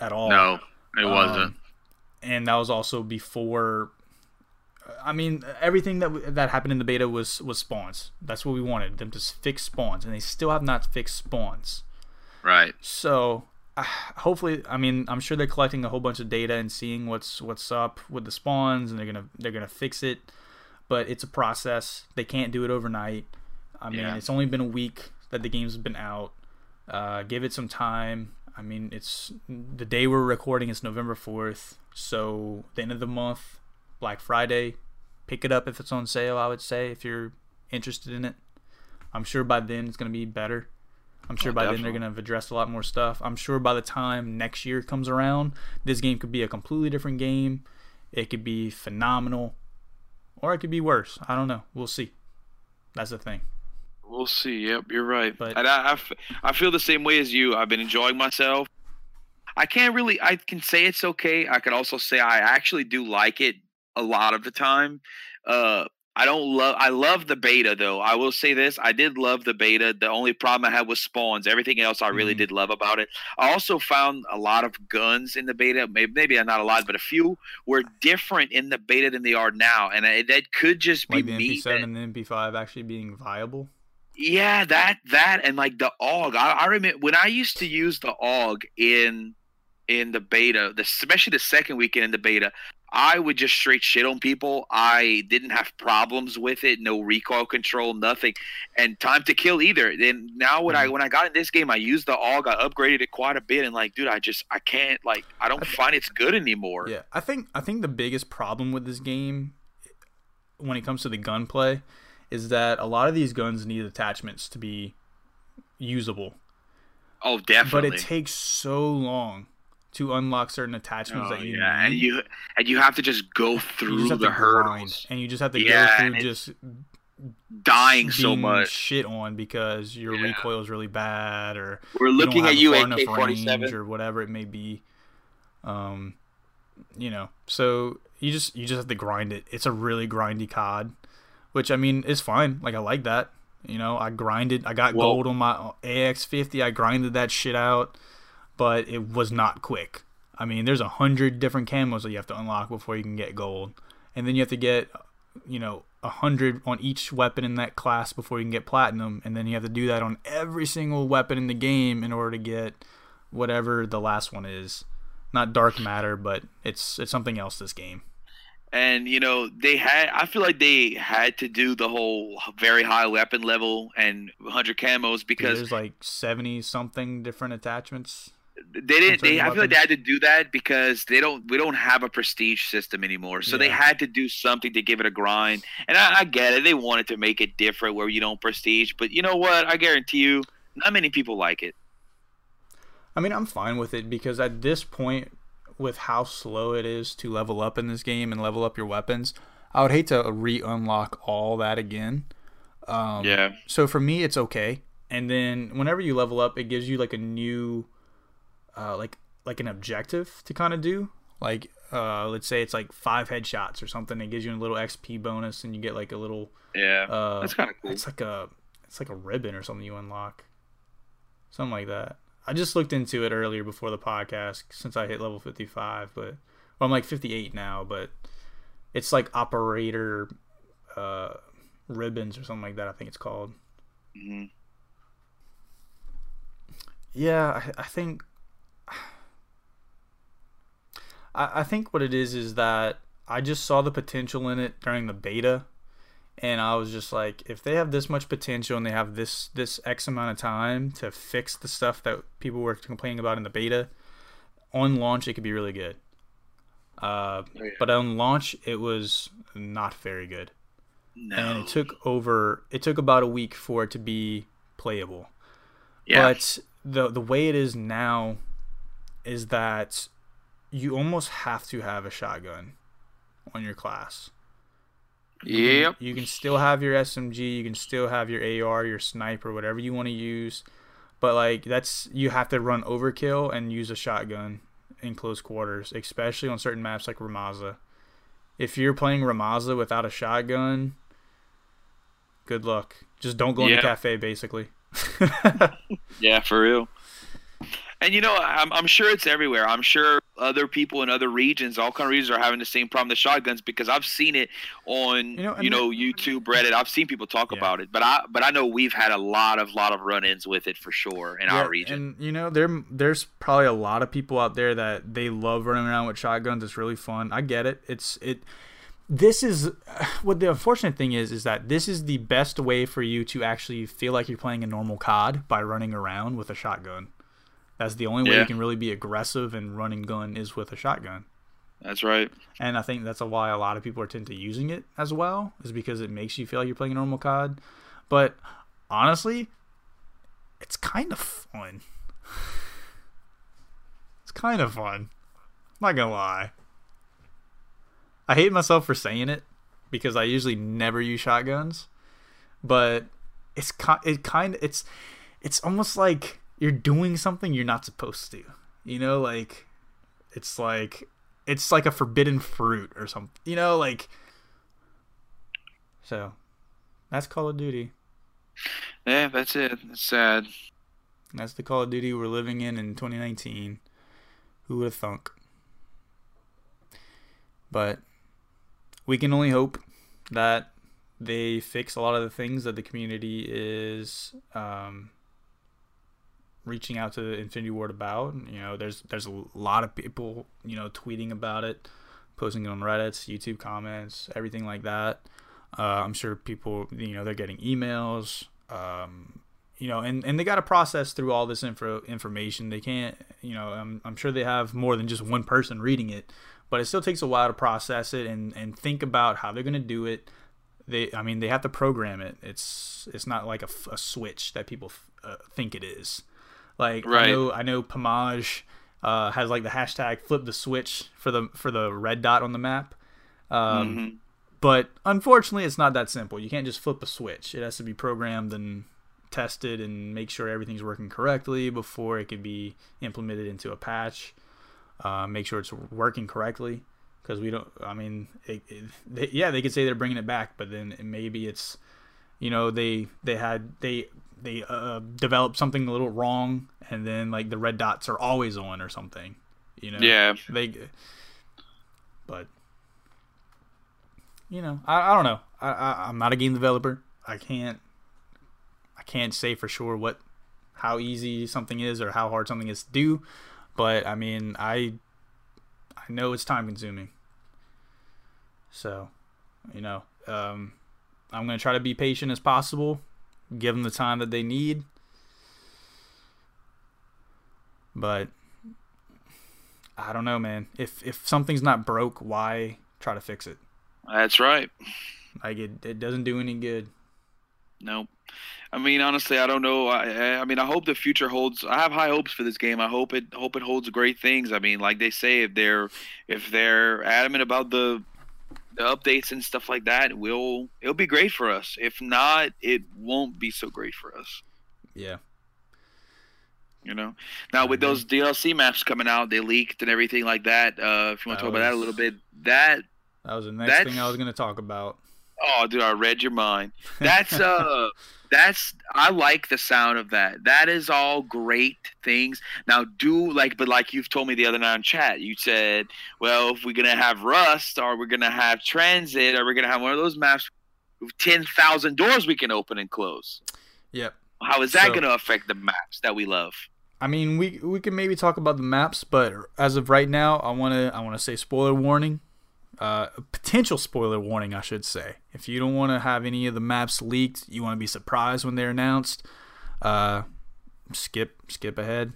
at all No, it Um, wasn't. and that was also before. I mean, everything that that happened in the beta was was spawns. That's what we wanted them to fix spawns, and they still have not fixed spawns. Right. So, hopefully, I mean, I'm sure they're collecting a whole bunch of data and seeing what's what's up with the spawns, and they're gonna they're gonna fix it. But it's a process. They can't do it overnight. I mean, Yeah. it's only been a week that the game's been out. Uh, give it some time. I mean, it's the day we're recording is November fourth, so the end of the month, Black Friday. Pick it up if it's on sale. I would say if you're interested in it. I'm sure by then it's gonna be better. I'm sure Oh, by then they're gonna have addressed a lot more stuff. I'm sure by the time next year comes around, this game could be a completely different game. It could be phenomenal, or it could be worse. I don't know. We'll see. That's the thing. We'll see. Yep, you're right. But- and I, I I feel the same way as you. I've been enjoying myself. I can't really. I can say it's okay. I could also say I actually do like it a lot of the time. Uh, I don't love. I love the beta though. I will say this. I did love the beta. The only problem I had was spawns. Everything else I really Mhm. did love about it. I also found a lot of guns in the beta. Maybe, maybe not a lot, but a few were different in the beta than they are now, and I, that could just be the me. MP7 that- and the MP5 actually being viable. yeah, that that and like the AUG. I, I remember when I used to use the AUG in in the beta, the, especially the second weekend in the beta. I would just straight shit on people. I didn't have problems with it, no recoil control, nothing, and time to kill either. Then now when I mm-hmm. when I got in this game, I used the AUG. I upgraded it quite a bit, and like, dude, I just I can't like I don't find it's good anymore. Yeah, I think I think the biggest problem with this game, when it comes to the gunplay, is that a lot of these guns need attachments to be usable. Oh, definitely. But it takes so long to unlock certain attachments Oh, that you yeah, and you and you have to just go You through just have the to grind, hurdles, and you just have to Yeah, go through just dying so much. shit on because your Yeah. recoil is really bad, or We're you looking have at a you, AK forty range or whatever it may be. Um, you know, so you just you just have to grind it. It's a really grindy COD, which I mean is fine. Like I like that. You know, I grinded. I got Well- gold on my AX50. I grinded that shit out, but it was not quick. I mean, there's a hundred different camos that you have to unlock before you can get gold, and then you have to get, you know, a hundred on each weapon in that class before you can get platinum, and then you have to do that on every single weapon in the game in order to get whatever the last one is. Not dark matter, but it's it's something else. This game. And you know they had. I feel like they had to do the whole very high weapon level and 100 camos because there's like seventy something different attachments. They didn't. They, I feel like they had to do that because they don't. We don't have a prestige system anymore. So they had to do something to give it a grind. And I, I get it. They wanted to make it different where you don't prestige. But you know what? I guarantee you, not many people like it. I mean, I'm fine with it because at this point, with how slow it is to level up in this game and level up your weapons, I would hate to re-unlock all that again. Um, yeah. So for me, it's okay. And then whenever you level up, it gives you like a new, uh, like like an objective to kind of do. Like, uh, let's say it's like five headshots or something. It gives you a little XP bonus, and you get like a little. Yeah. Uh, That's kind of cool. It's like a it's like a ribbon or something you unlock. Something like that. I just looked into it earlier before the podcast since I hit level 55, but well, I'm like 58 now, but it's like operator uh, ribbons or something like that. I think it's called. Mhm. Yeah, I, I think I, I think what it is is that I just saw the potential in it during the beta, and I was just like, if they have this much potential and they have this this X amount of time to fix the stuff that people were complaining about in the beta, on launch it could be really good. Uh, Oh, yeah. but on launch it was not very good No. and it took over it took about a week for it to be playable yeah. but the the way it is now is that you almost have to have a shotgun on your class yep. you can still have your smg you can still have your ar your sniper whatever you want to use but like that's you have to run overkill and use a shotgun in close quarters especially on certain maps like Rammaza if you're playing Rammaza without a shotgun good luck just don't go in Yeah. the cafe basically Yeah, for real. And you know, I'm, I'm sure it's everywhere. I'm sure other people in other regions, all kind of regions, are having the same problem with shotguns because I've seen it on You you know, know, YouTube, Reddit. I've seen people talk Yeah. about it, but I but I know we've had a lot of lot of run-ins with it for sure in Yeah, our region. And you know, there there's probably a lot of people out there that they love running around with shotguns. It's really fun. I get it. It's it. This is what the unfortunate thing is is that this is the best way for you to actually feel like you're playing a normal COD by running around with a shotgun. That's the only way Yeah. you can really be aggressive and running gun is with a shotgun. That's right. And I think that's why a lot of people are tend to using it as well, is because it makes you feel like you're playing a normal COD. But honestly, it's kind of fun. It's kind of fun. I'm not gonna lie. I hate myself for saying it because I usually never use shotguns, but it's it kind it's it's almost like you're doing something you're not supposed to. You know, like it's like it's like a forbidden fruit or something. You know, like so that's Call of Duty. Yeah, that's it. It's sad. That's the Call of Duty we're living in in 2019. Who would have thunk? But we can only hope that they fix a lot of the things that the community is um, reaching out to Infinity Ward about. You know, there's there's a lot of people you know tweeting about it, posting it on Reddit's, YouTube comments, everything like that. Uh, I'm sure people you know they're getting emails. Um, you know, and, and they got to process through all this info information. They can't, you know, I'm, I'm sure they have more than just one person reading it, but it still takes a while to process it and, and think about how they're going to do it. They, I mean, they have to program it. It's, it's not like a switch that people f- uh, think it is. Like I know I know Pomage uh, has like the hashtag flip the switch for the for the red dot on the map. Um, Mhm. But unfortunately, it's not that simple. You can't just flip a switch. It has to be programmed and tested and make sure everything's working correctly before it can be implemented into a patch. Uh, make sure it's working correctly because we don't. I mean, it, it, they, yeah, they could say they're bringing it back, but then maybe it's, you know, they they had they they uh, developed something a little wrong, and then like the red dots are always on or something. You know. Yeah. They, but you know, I, I don't know. I, I I'm not a game developer. I can't I can't say for sure what how easy something is or how hard something is to do. But I mean, I I know it's time consuming. So, you know, um, I'm gonna try to be patient as possible, give them the time that they need. But I don't know, man. If if something's not broke, why try to fix it? That's right. Like it, it doesn't do any good. Nope. I mean, honestly, I don't know. I, I mean, I hope the future holds. I have high hopes for this game. I hope it hope it holds great things. I mean, like they say, if they're if they're adamant about the the updates and stuff like that, will it'll be great for us. If not, it won't be so great for us. Yeah. You know. Now with those DLC maps coming out, they leaked and everything like that. Uh, if you want to talk about that a little bit, that That was the next thing I was gonna talk about. Oh, dude, I read your mind. That's uh that's I like the sound of that. That is all great things. Now do like but like you've told me the other night in chat, you said, well, if we're gonna have Rust or we're gonna have transit or we're gonna have one of those maps with ten thousand doors we can open and close. Yep. How is that So- gonna affect the maps that we love? I mean, we we can maybe talk about the maps, but as of right now, I want to I want to say spoiler warning, uh, potential spoiler warning, I should say. If you don't want to have any of the maps leaked, you want to be surprised when they're announced, uh, skip skip ahead,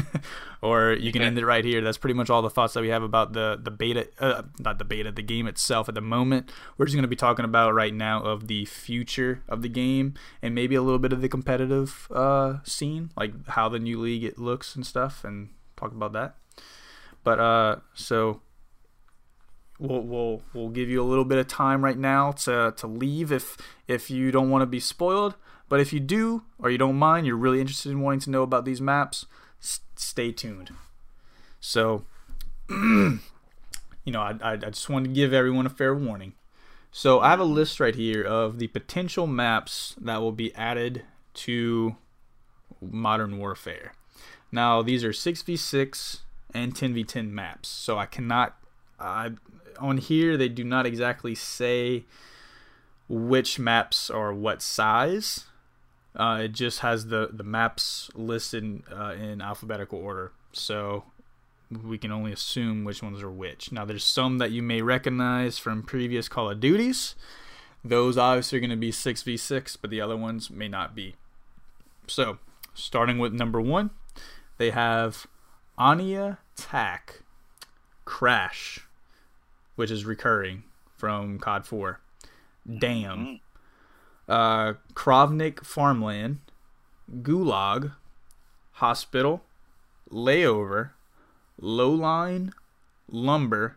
or you can end it right here. That's pretty much all the thoughts that we have about the the beta, uh, not the beta, the game itself at the moment. We're just going to be talking about right now of the future of the game and maybe a little bit of the competitive uh, scene, like how the new league it looks and stuff, and talk about that. But uh, so we'll we'll we'll give you a little bit of time right now to to leave if if you don't want to be spoiled. But if you do or you don't mind, you're really interested in wanting to know about these maps, s- stay tuned. So, you know, I, I I just wanted to give everyone a fair warning. So I have a list right here of the potential maps that will be added to Modern Warfare. Now these are six v six and ten v ten maps. So I cannot. I on here they do not exactly say which maps are what size. Uh, it just has the the maps listed uh, in alphabetical order. So we can only assume which ones are which. Now, there's some that you may recognize from previous Call of Duties. Those obviously are going to be 6v6, but the other ones may not be. So, starting with number one, they have Anya Tac Crash, which is recurring from COD 4. Damn. Uh, Krovnik Farmland, Gulag, Hospital, Layover, Lowline, Lumber,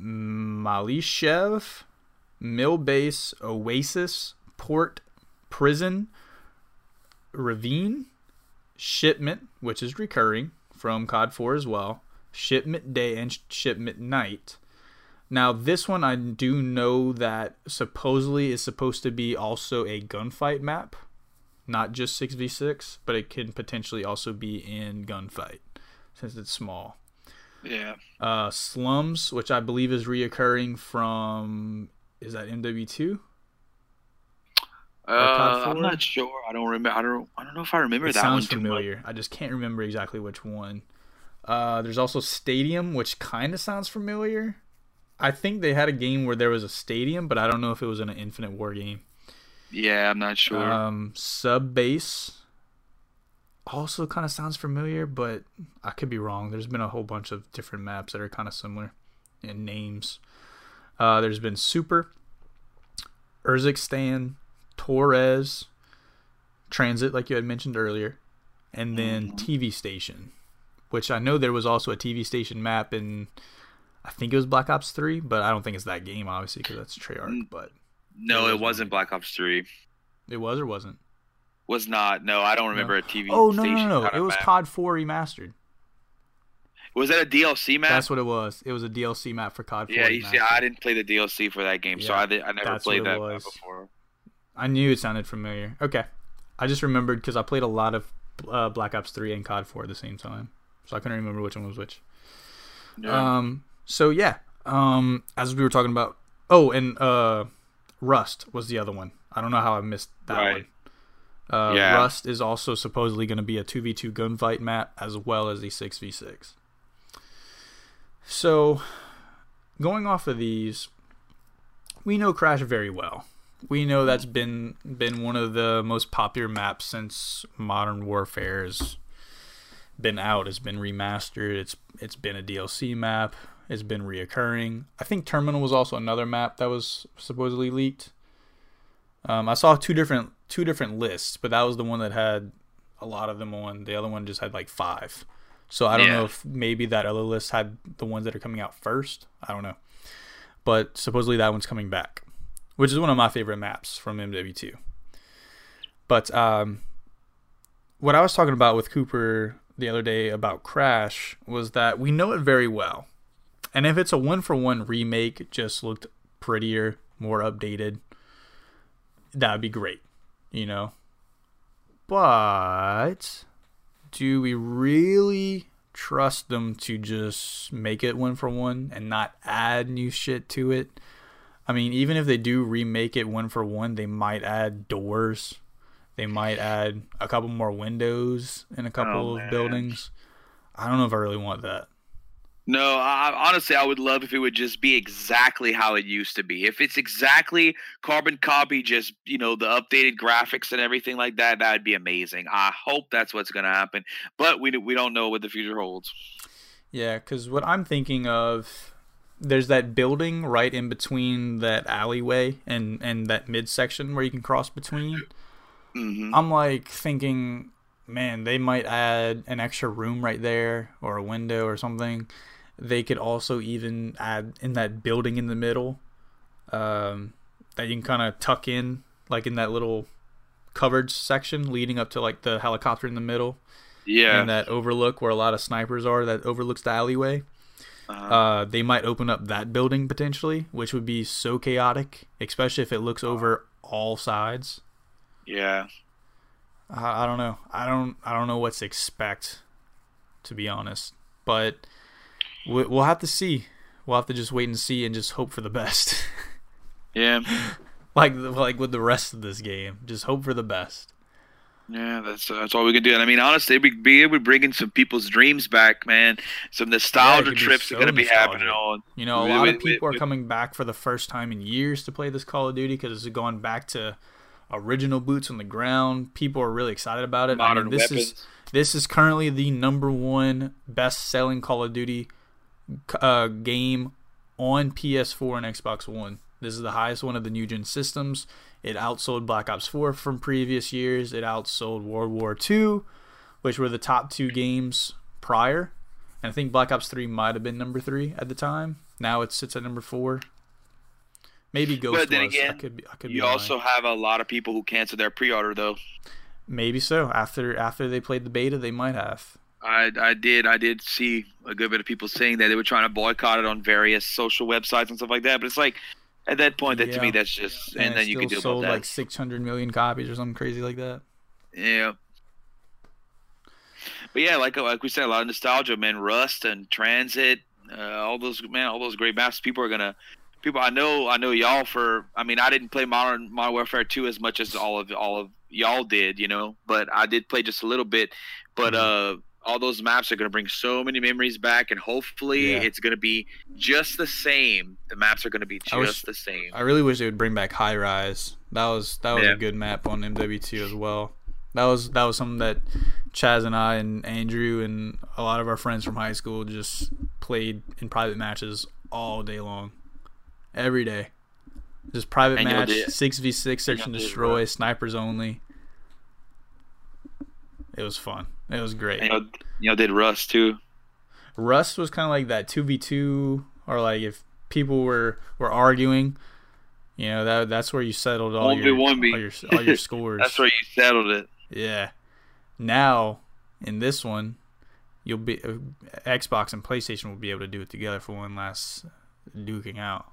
Malishev, Mill Base, Oasis, Port, Prison, Ravine, Shipment, which is recurring from COD 4 as well, Shipment Day and Shipment Night. Now, this one I do know that supposedly is supposed to be also a gunfight map, not just 6v6, but it can potentially also be in gunfight since it's small. Yeah. Uh, Slums, which I believe is reoccurring from, is that MW2? Uh, I'm not sure. I don't remember. I don't. I don't know if I remember It that one sounds much. familiar. I just can't remember exactly which one. Uh, there's also Stadium, which kind of sounds familiar. I think they had a game where there was a stadium, but I don't know if it was in an Infinity Ward game. Yeah, I'm not sure. Um, Sub Base also kind of sounds familiar, but I could be wrong. There's been a whole bunch of different maps that are kind of similar in names. Uh, there's been Super, Urzikstan, Torres, Transit, like you had mentioned earlier, and then Mhm. TV Station, which I know there was also a TV Station map in, I think it was Black Ops Three, but I don't think it's that game obviously because that's Treyarch. Mm. But No, it was wasn't Black Ops Three. it was or wasn't? Was not. No, I don't remember a TV Oh no station. no no! kind It was map. COD Four remastered. Was that a DLC map? That's what it was. It was a DLC map for COD 4 yeah, you see. I didn't play the DLC for that game, so I, I never played that map before. I knew it sounded familiar. Okay, I just remembered because I played a lot of uh, Black Ops Three and COD Four at the same time, so I couldn't remember which one was which. Yeah. Um. So yeah. Um. As we were talking about. Oh, and uh, Rust was the other one. I don't know how I missed that Right. one. Uh, Yeah. Rust is also supposedly going to be a two v two gunfight map as well as a six v six. So, going off of these, we know Crash very well. We know that's been been one of the most popular maps since Modern Warfare's been out. It's been remastered. It's it's been a DLC map. It's been reoccurring. I think Terminal was also another map that was supposedly leaked. Um, I saw two different two different lists, but that was the one that had a lot of them on. The other one just had like five. So I don't know if maybe that other list had the ones that are coming out first. I don't know. But supposedly that one's coming back, which is one of my favorite maps from MW2. But um, what I was talking about with Cooper the other day about Crash was that we know it very well. And if it's a one for one remake, it just looked prettier, more updated, that would be great, you know? But do we really trust them to just make it one for one and not add new shit to it? I mean, even if they do remake it one for one, they might add doors. They might add a couple more windows in a couple Oh, of man. buildings. I don't know if I really want that. No, I, honestly, I would love if it would just be exactly how it used to be. If it's exactly carbon copy, just you know the updated graphics and everything like that, that'd be amazing. I hope that's what's going to happen, but we we don't know what the future holds. Yeah, because what I'm thinking of, there's that building right in between that alleyway and and that midsection where you can cross between. hmm I'm like thinking, man, they might add an extra room right there or a window or something. They could also even add in that building in the middle um, that you can kind of tuck in, like in that little covered section leading up to like the helicopter in the middle Yeah, and that overlook where a lot of snipers are that overlooks the alleyway. uh-huh. Uh, they might open up that building potentially, which would be so chaotic, especially if it looks over all sides. yeah. I, I don't know. I don't. I don't know what to expect, to be honest. But we'll have to see. We'll have to just wait and see and just hope for the best. Yeah, like like with the rest of this game, just hope for the best. yeah, that's that's all we can do. And I mean, honestly, we be able to bring in some people's dreams back, man. Some nostalgia be trips so are gonna be happening on. You know, a lot of people are coming back for the first time in years to play this Call of Duty because it's going back to original boots on the ground. People are really excited about it. I Modern mean, this weapons. is this is currently the number one best-selling Call of Duty uh, game on PS4 and Xbox One. This is the highest one of the new gen systems. It outsold Black Ops 4 from previous years. It outsold World War II, which were the top two games prior. And I think Black Ops 3 might have been number three at the time. Now it sits at number four. Maybe Ghost But then was. I again, could be. I could be You lying. also have a lot of people who cancel their pre-order though. maybe so. After after they played the beta, they might have. I I did I did see a good bit of people saying that they were trying to boycott it on various social websites and stuff like that. But it's like at that point, that to me, that's just and, it then you can do sold like 600 million copies or something crazy like that. Yeah. But yeah, like like we said, a lot of nostalgia, man. Rust and Transit, uh, all those man, all those great maps. People are gonna, people. I know, I know y'all for. I mean, I didn't play Modern Modern Warfare two as much as all of all of y'all did, you know. But I did play just a little bit. But uh, all those maps are gonna bring so many memories back, and hopefully, Yeah. it's gonna be just the same. The maps are gonna be just wish- the same. I really wish they would bring back High Rise. That was that was Yeah. a good map on MW2 as well. That was that was something that Chaz and I and Andrew and a lot of our friends from high school just played in private matches all day long, every day. Just private And match, six v six, search and destroy, snipers only. It was fun. It was great. You know, you know, did Rust too. Rust was kind of like that two v two, or like if people were were arguing, you know that that's where you settled all your, 1v1 all your all your scores. That's where you settled it. Yeah. Now in this one, you'll be uh, Xbox and PlayStation will be able to do it together for one last duking out.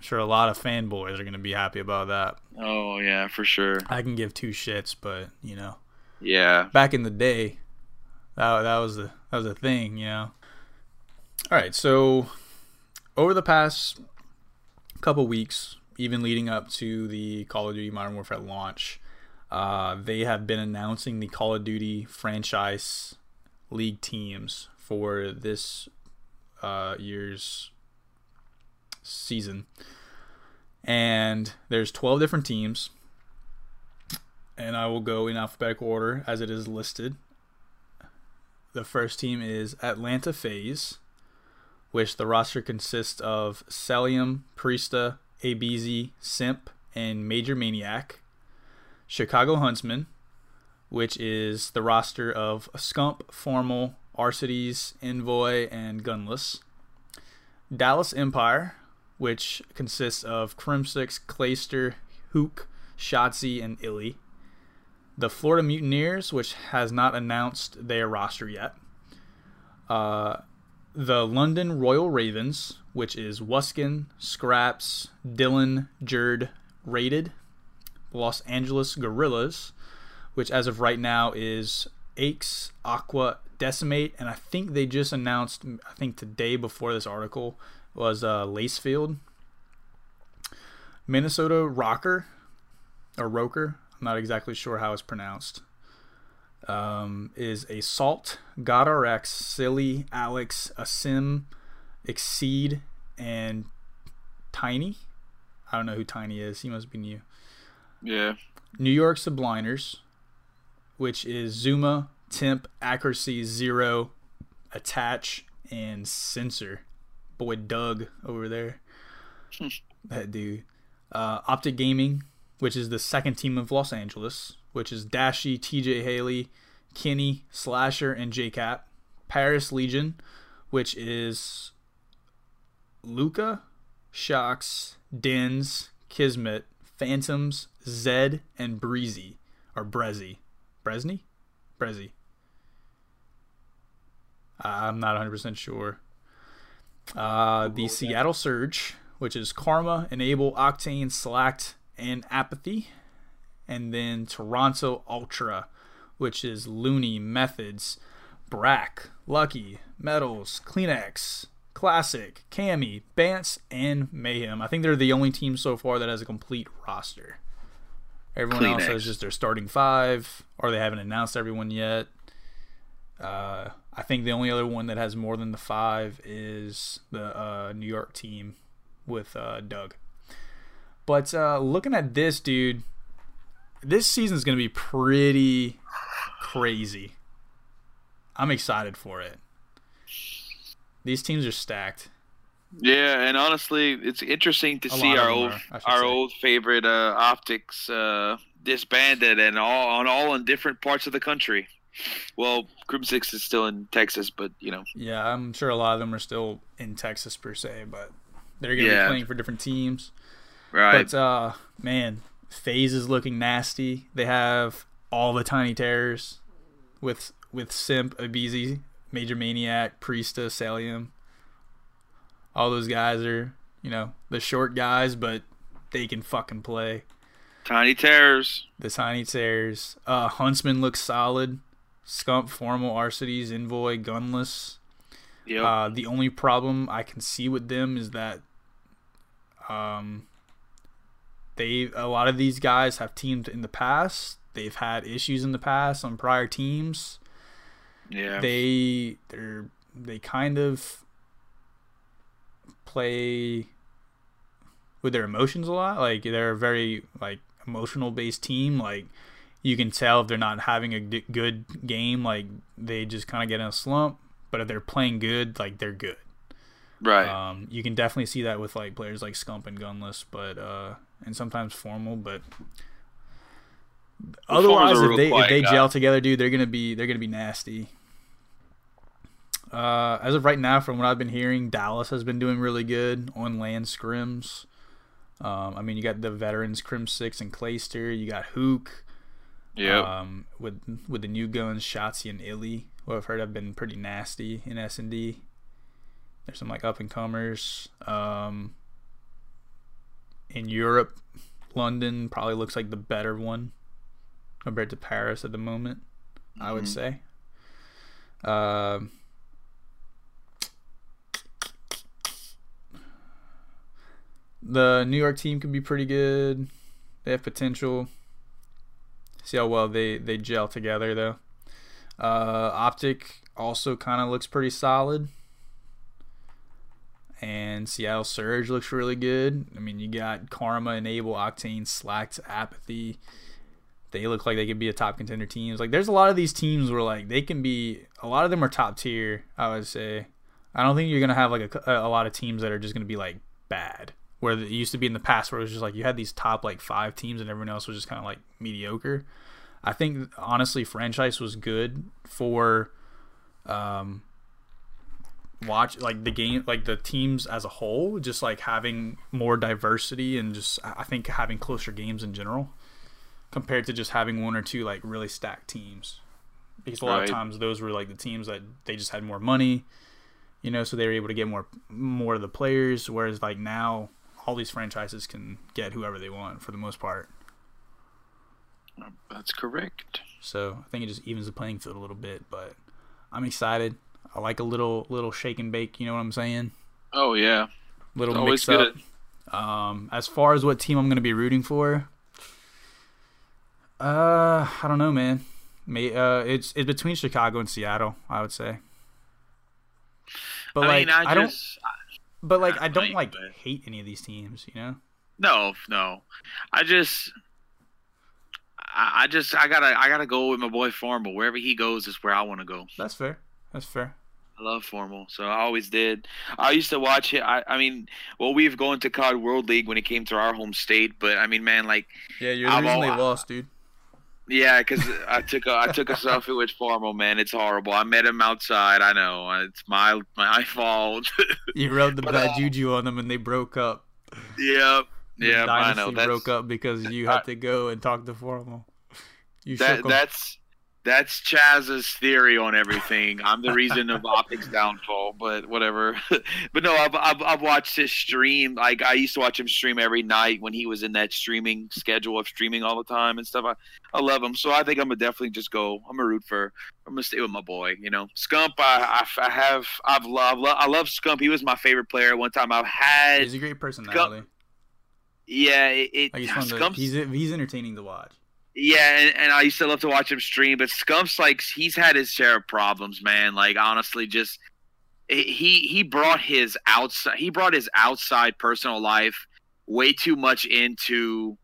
I'm sure a lot of fanboys are going to be happy about that. Oh yeah, for sure. I can give two shits, but you know, Yeah. back in the day, that that was the that was a thing, you know. All right, so over the past couple weeks, even leading up to the Call of Duty Modern Warfare launch, uh, they have been announcing the Call of Duty franchise league teams for this uh, year's season, and there's 12 different teams. And I will go in alphabetical order as it is listed. The first team is Atlanta FaZe, which the roster consists of Cellium, Priesta, ABZ, Simp, and Major Maniac. Chicago Huntsmen, which is the roster of Scump, Formal, Arcitys, Envoy, and Gunless. Dallas Empire, which consists of Crimsix, Clayster, Hook, Shotzzy, and iLLeY. The Florida Mutineers, which has not announced their roster yet. Uh, the London Royal Ravens, which is Wuskin, Skrapz, Dylan, Jerd, Rated. Los Angeles Guerrillas, which as of right now is Aches, Aqua, Decemate, and I think they just announced, I think today before this article, was uh, Lacefield. Minnesota Rocker, or Roker, I'm not exactly sure how it's pronounced, um, is Assault, GodRx, Silly, Alex, Asim, Exceed, and Tiny. I don't know who Tiny is. He must be new. Yeah. New York Subliners, which is ZooMaa, Temp, Accuracy, Zero, Attach, and Sensor. Boy Doug over there. that dude. Uh, Optic Gaming, which is the second team of Los Angeles, which is Dashy, TJ Haley, Kenny, Slasher, and JCap. Paris Legion, which is Luca, Shocks, Dins, Kismet, Phantoms, Zed, and Breezy. Or Brezzy. Bresny? Brezzy. I'm not 100% sure. Uh, the Seattle Surge, which is Karma, Enable, Octane, Slacked, and Apathy. And then Toronto Ultra, which is Looney, Methodz, Brack, Lucky, Metals, CleanX, Classic, Cami, Bance, and Mayhem. I think they're the only team so far that has a complete roster. Everyone else CleanX. has just their starting five, or they haven't announced everyone yet. Uh, I think the only other one that has more than the five is the uh, New York team with uh, Doug. But uh, looking at this, dude, this season is going to be pretty crazy. I'm excited for it. These teams are stacked. Yeah, and honestly, it's interesting to A see our old are, our say. old favorite uh, optics uh, disbanded and all on all in different parts of the country. Well, Crimsix is still in Texas, but you know, Yeah, I'm sure a lot of them are still in Texas per se, but they're going to Yeah. be playing for different teams. right? But uh, man, FaZe is looking nasty. They have all the tiny terrors with with Simp, Abizi, Major Maniac, Priesta, Cellium. All those guys are, you know, the short guys, but they can fucking play. Tiny Terrors. The tiny terrors. Uh, Huntsmen looks solid. Scump, Formal, Arcitys, Envoy, Gunless. Yep. Uh, the only problem I can see with them is that um, they a lot of these guys have teamed in the past. They've had issues in the past on prior teams. yeah. They they're they kind of play with their emotions a lot. Like they're a very like emotional based team. Like you can tell if they're not having a d- good game, like they just kind of get in a slump. But if they're playing good, like they're good. right. Um, you can definitely see that with like players like Scump and Gunless, but uh, and sometimes Formal. But Otherwise, if they if they guy. gel together, dude, they're gonna be they're gonna be nasty. Uh, as of right now, from what I've been hearing, Dallas has been doing really good on LAN scrims. Um, I mean, you got the veterans Crimsix and Clayster. You got Hook. Yep. Um, with with the new guns, Shotzzy and iLLeY, who I've heard have been pretty nasty in S and D. There's some like up and comers. Um, in Europe, London probably looks like the better one compared to Paris at the moment. I would Mhm. say. Um, the New York team could be pretty good. They have potential. See how well they they gel together though. Uh, Optic also kind of looks pretty solid. And Seattle Surge looks really good. I mean, you got Karma, Enable, Octane, Slacked, Apathy. They look like they could be a top contender teams. Like, there's a lot of these teams where like they can be. A lot of them are top tier. I would say. I don't think you're gonna have like a, a lot of teams that are just gonna be like bad. Where it used to be in the past, where it was just like you had these top like five teams and everyone else was just kind of like mediocre. I think honestly, franchise was good for um, watch like the game, like the teams as a whole, just like having more diversity and just I think having closer games in general compared to just having one or two like really stacked teams. Because a lot Right. of times those were like the teams that they just had more money, you know, so they were able to get more more of the players. Whereas like now, all these franchises can get whoever they want for the most part. That's correct. So I think it just evens the playing field a little bit. But I'm excited. I like a little little shake and bake. You know what I'm saying? Oh yeah. Little Always mix up. good. Um, as far as what team I'm going to be rooting for, uh, I don't know, man. May uh, it's it's between Chicago and Seattle. I would say. But I like mean, I, I, don't. just But like I don't like but- hate any of these teams. You know. no, no. I just, I, I just, I gotta, I gotta go with my boy Formal. Wherever he goes is where I want to go. That's fair. That's fair. I love Formal, so I always did. I used to watch it. I, I mean, well, we've gone to COD World League when it came to our home state, but I mean, man, like, Yeah, you're the reason they all- lost, dude. Yeah, because I took a, I took a selfie with Formal, man. It's horrible. I met him outside. I know it's my my fault. You rubbed the But, bad uh, juju on them, and they broke up. yep, The yeah, I know. That's, broke up because you had to go and talk to Formal. You that that's that's Chaz's theory on everything. I'm the reason of Optic's downfall, but whatever. but no, I've, I've I've watched his stream. Like I used to watch him stream every night when he was in that streaming schedule of streaming all the time and stuff. I, I love him, so I think I'm gonna definitely just go. I'm gonna root for. I'm gonna stay with my boy. You know, Scump. I I, I have I've loved I love Scump. He was my favorite player. One time I've had. He's a great personality. Yeah, it, it Like he's fun to, he's he's entertaining to watch. Yeah, and, and I used to love to watch him stream, but Scump's like he's had his share of problems, man. Like honestly, just he he brought his outside he brought his outside personal life way too much into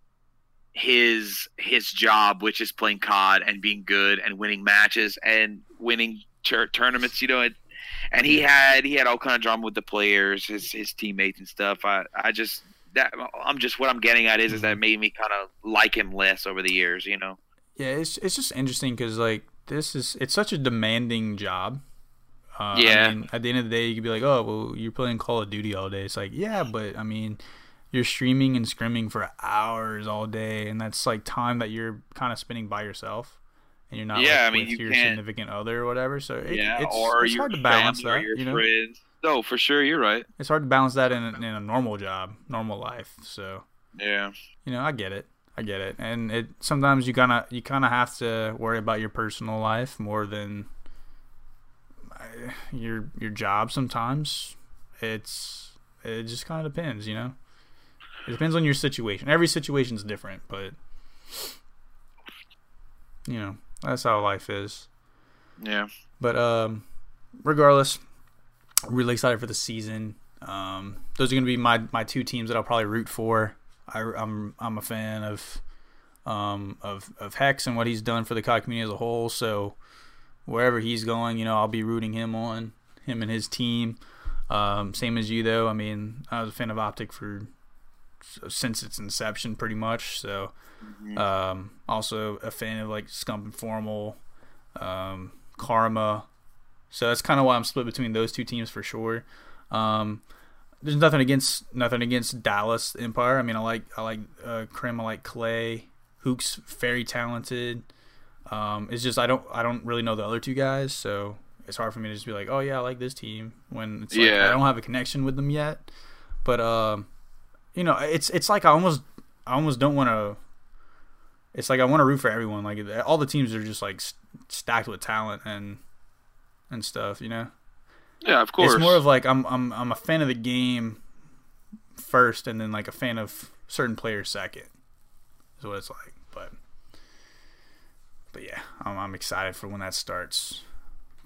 his his job, which is playing COD and being good and winning matches and winning tur- tournaments. You know, and, and he had he had all kind of drama with the players, his his teammates and stuff. I I just that I'm just what I'm getting at is is that made me kind of like him less over the years. You know. Yeah, it's it's just interesting because like this is it's such a demanding job. Uh, Yeah. I mean, at the end of the day, you could be like, oh, well, you're playing Call of Duty all day. It's like, yeah, but I mean, you're streaming and scrimming for hours all day, and that's like time that you're kind of spending by yourself, and you're not Yeah, like, I mean, with you your can't- significant other or whatever. So it, yeah, it's, or it's hard to balance that. your You know, friends. No, for sure, you're right. it's hard to balance that in a, in a normal job, normal life. So Yeah, you know, I get it. I get it. And it sometimes you kind of you kind of have to worry about your personal life more than uh, your your job sometimes. It's it just kind of depends, you know. It depends on your situation. Every situation's different, but you know, that's how life is. yeah. But um, regardless, really excited for the season. Um, those are going to be my, my two teams that I'll probably root for. I, I'm I'm a fan of um, of of H3CZ and what he's done for the COD community as a whole. So wherever he's going, you know, I'll be rooting him on him and his team. Um, same as you though. I mean, I was a fan of Optic for since its inception, pretty much. So, Mm-hmm. um, also a fan of like Scump and Formal, um, Karma. So that's kind of why I'm split between those two teams for sure. Um, there's nothing against nothing against Dallas Empire. I mean, I like I like uh, Krim. I like Clay. Hook's very talented. Um, it's just I don't I don't really know the other two guys, so it's hard for me to just be like, oh yeah, I like this team when it's like Yeah. I don't have a connection with them yet. But um, you know, it's it's like I almost I almost don't want to. It's like I want to root for everyone. Like all the teams are just like st- stacked with talent and and stuff. You know, Yeah, of course. it's more of like I'm I'm I'm a fan of the game first, and then like a fan of certain players second. Is what it's like. But but yeah, I'm, I'm excited for when that starts.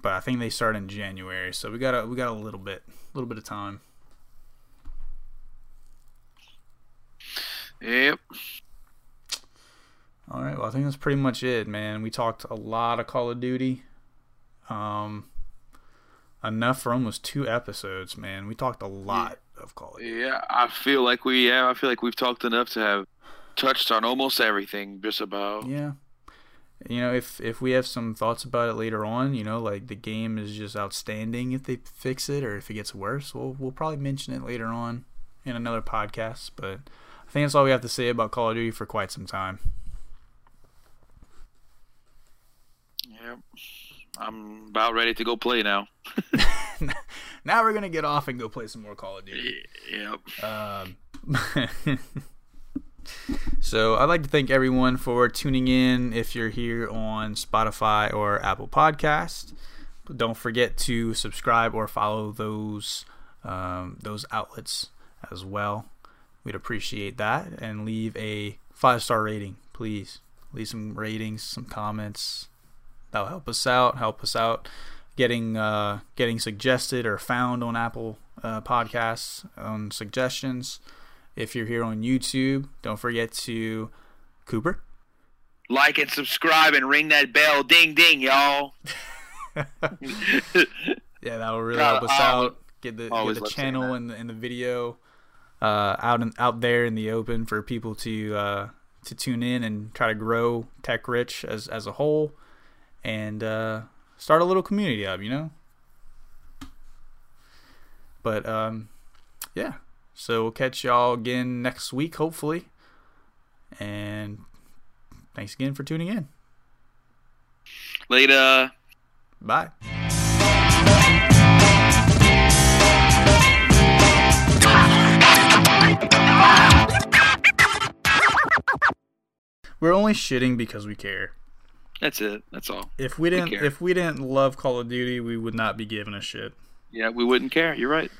But I think they start in January, so we got a we got a little bit a little bit of time. Yep. All right. Well, I think that's pretty much it, man. We talked a lot of Call of Duty. Um, enough for almost two episodes, man. We talked a lot of Call of Duty. Yeah, I feel like we yeah, I feel like we've talked enough to have touched on almost everything, just about. Yeah. You know, if if we have some thoughts about it later on, you know, like the game is just outstanding if they fix it, or if it gets worse, we'll we'll probably mention it later on in another podcast. But I think that's all we have to say about Call of Duty for quite some time. Yep. I'm about ready to go play now. now we're gonna get off and go play some more Call of Duty. Yep. Um, so I'd like to thank everyone for tuning in. If you're here on Spotify or Apple Podcast, don't forget to subscribe or follow those um, those outlets as well. We'd appreciate that and leave a five star rating, please. Leave some ratings, some comments. That'll help us out. Help us out getting uh, getting suggested or found on Apple uh, Podcasts on suggestions. If you're here on YouTube, don't forget to Cooper. Like and subscribe and ring that bell. Ding ding, y'all. Yeah, that will really help us I out. Get the get the channel and the, and the video uh, out in, out there in the open for people to uh, to tune in and try to grow Tech Rich as as a whole, and uh, start a little community up. You know. But um, yeah. So we'll catch y'all again next week, hopefully. And thanks again for tuning in. Later. Bye. We're only shitting because we care. That's it. That's all. If we didn't care. if we didn't love Call of Duty, we would not be giving a shit. Yeah, we wouldn't care. You're right.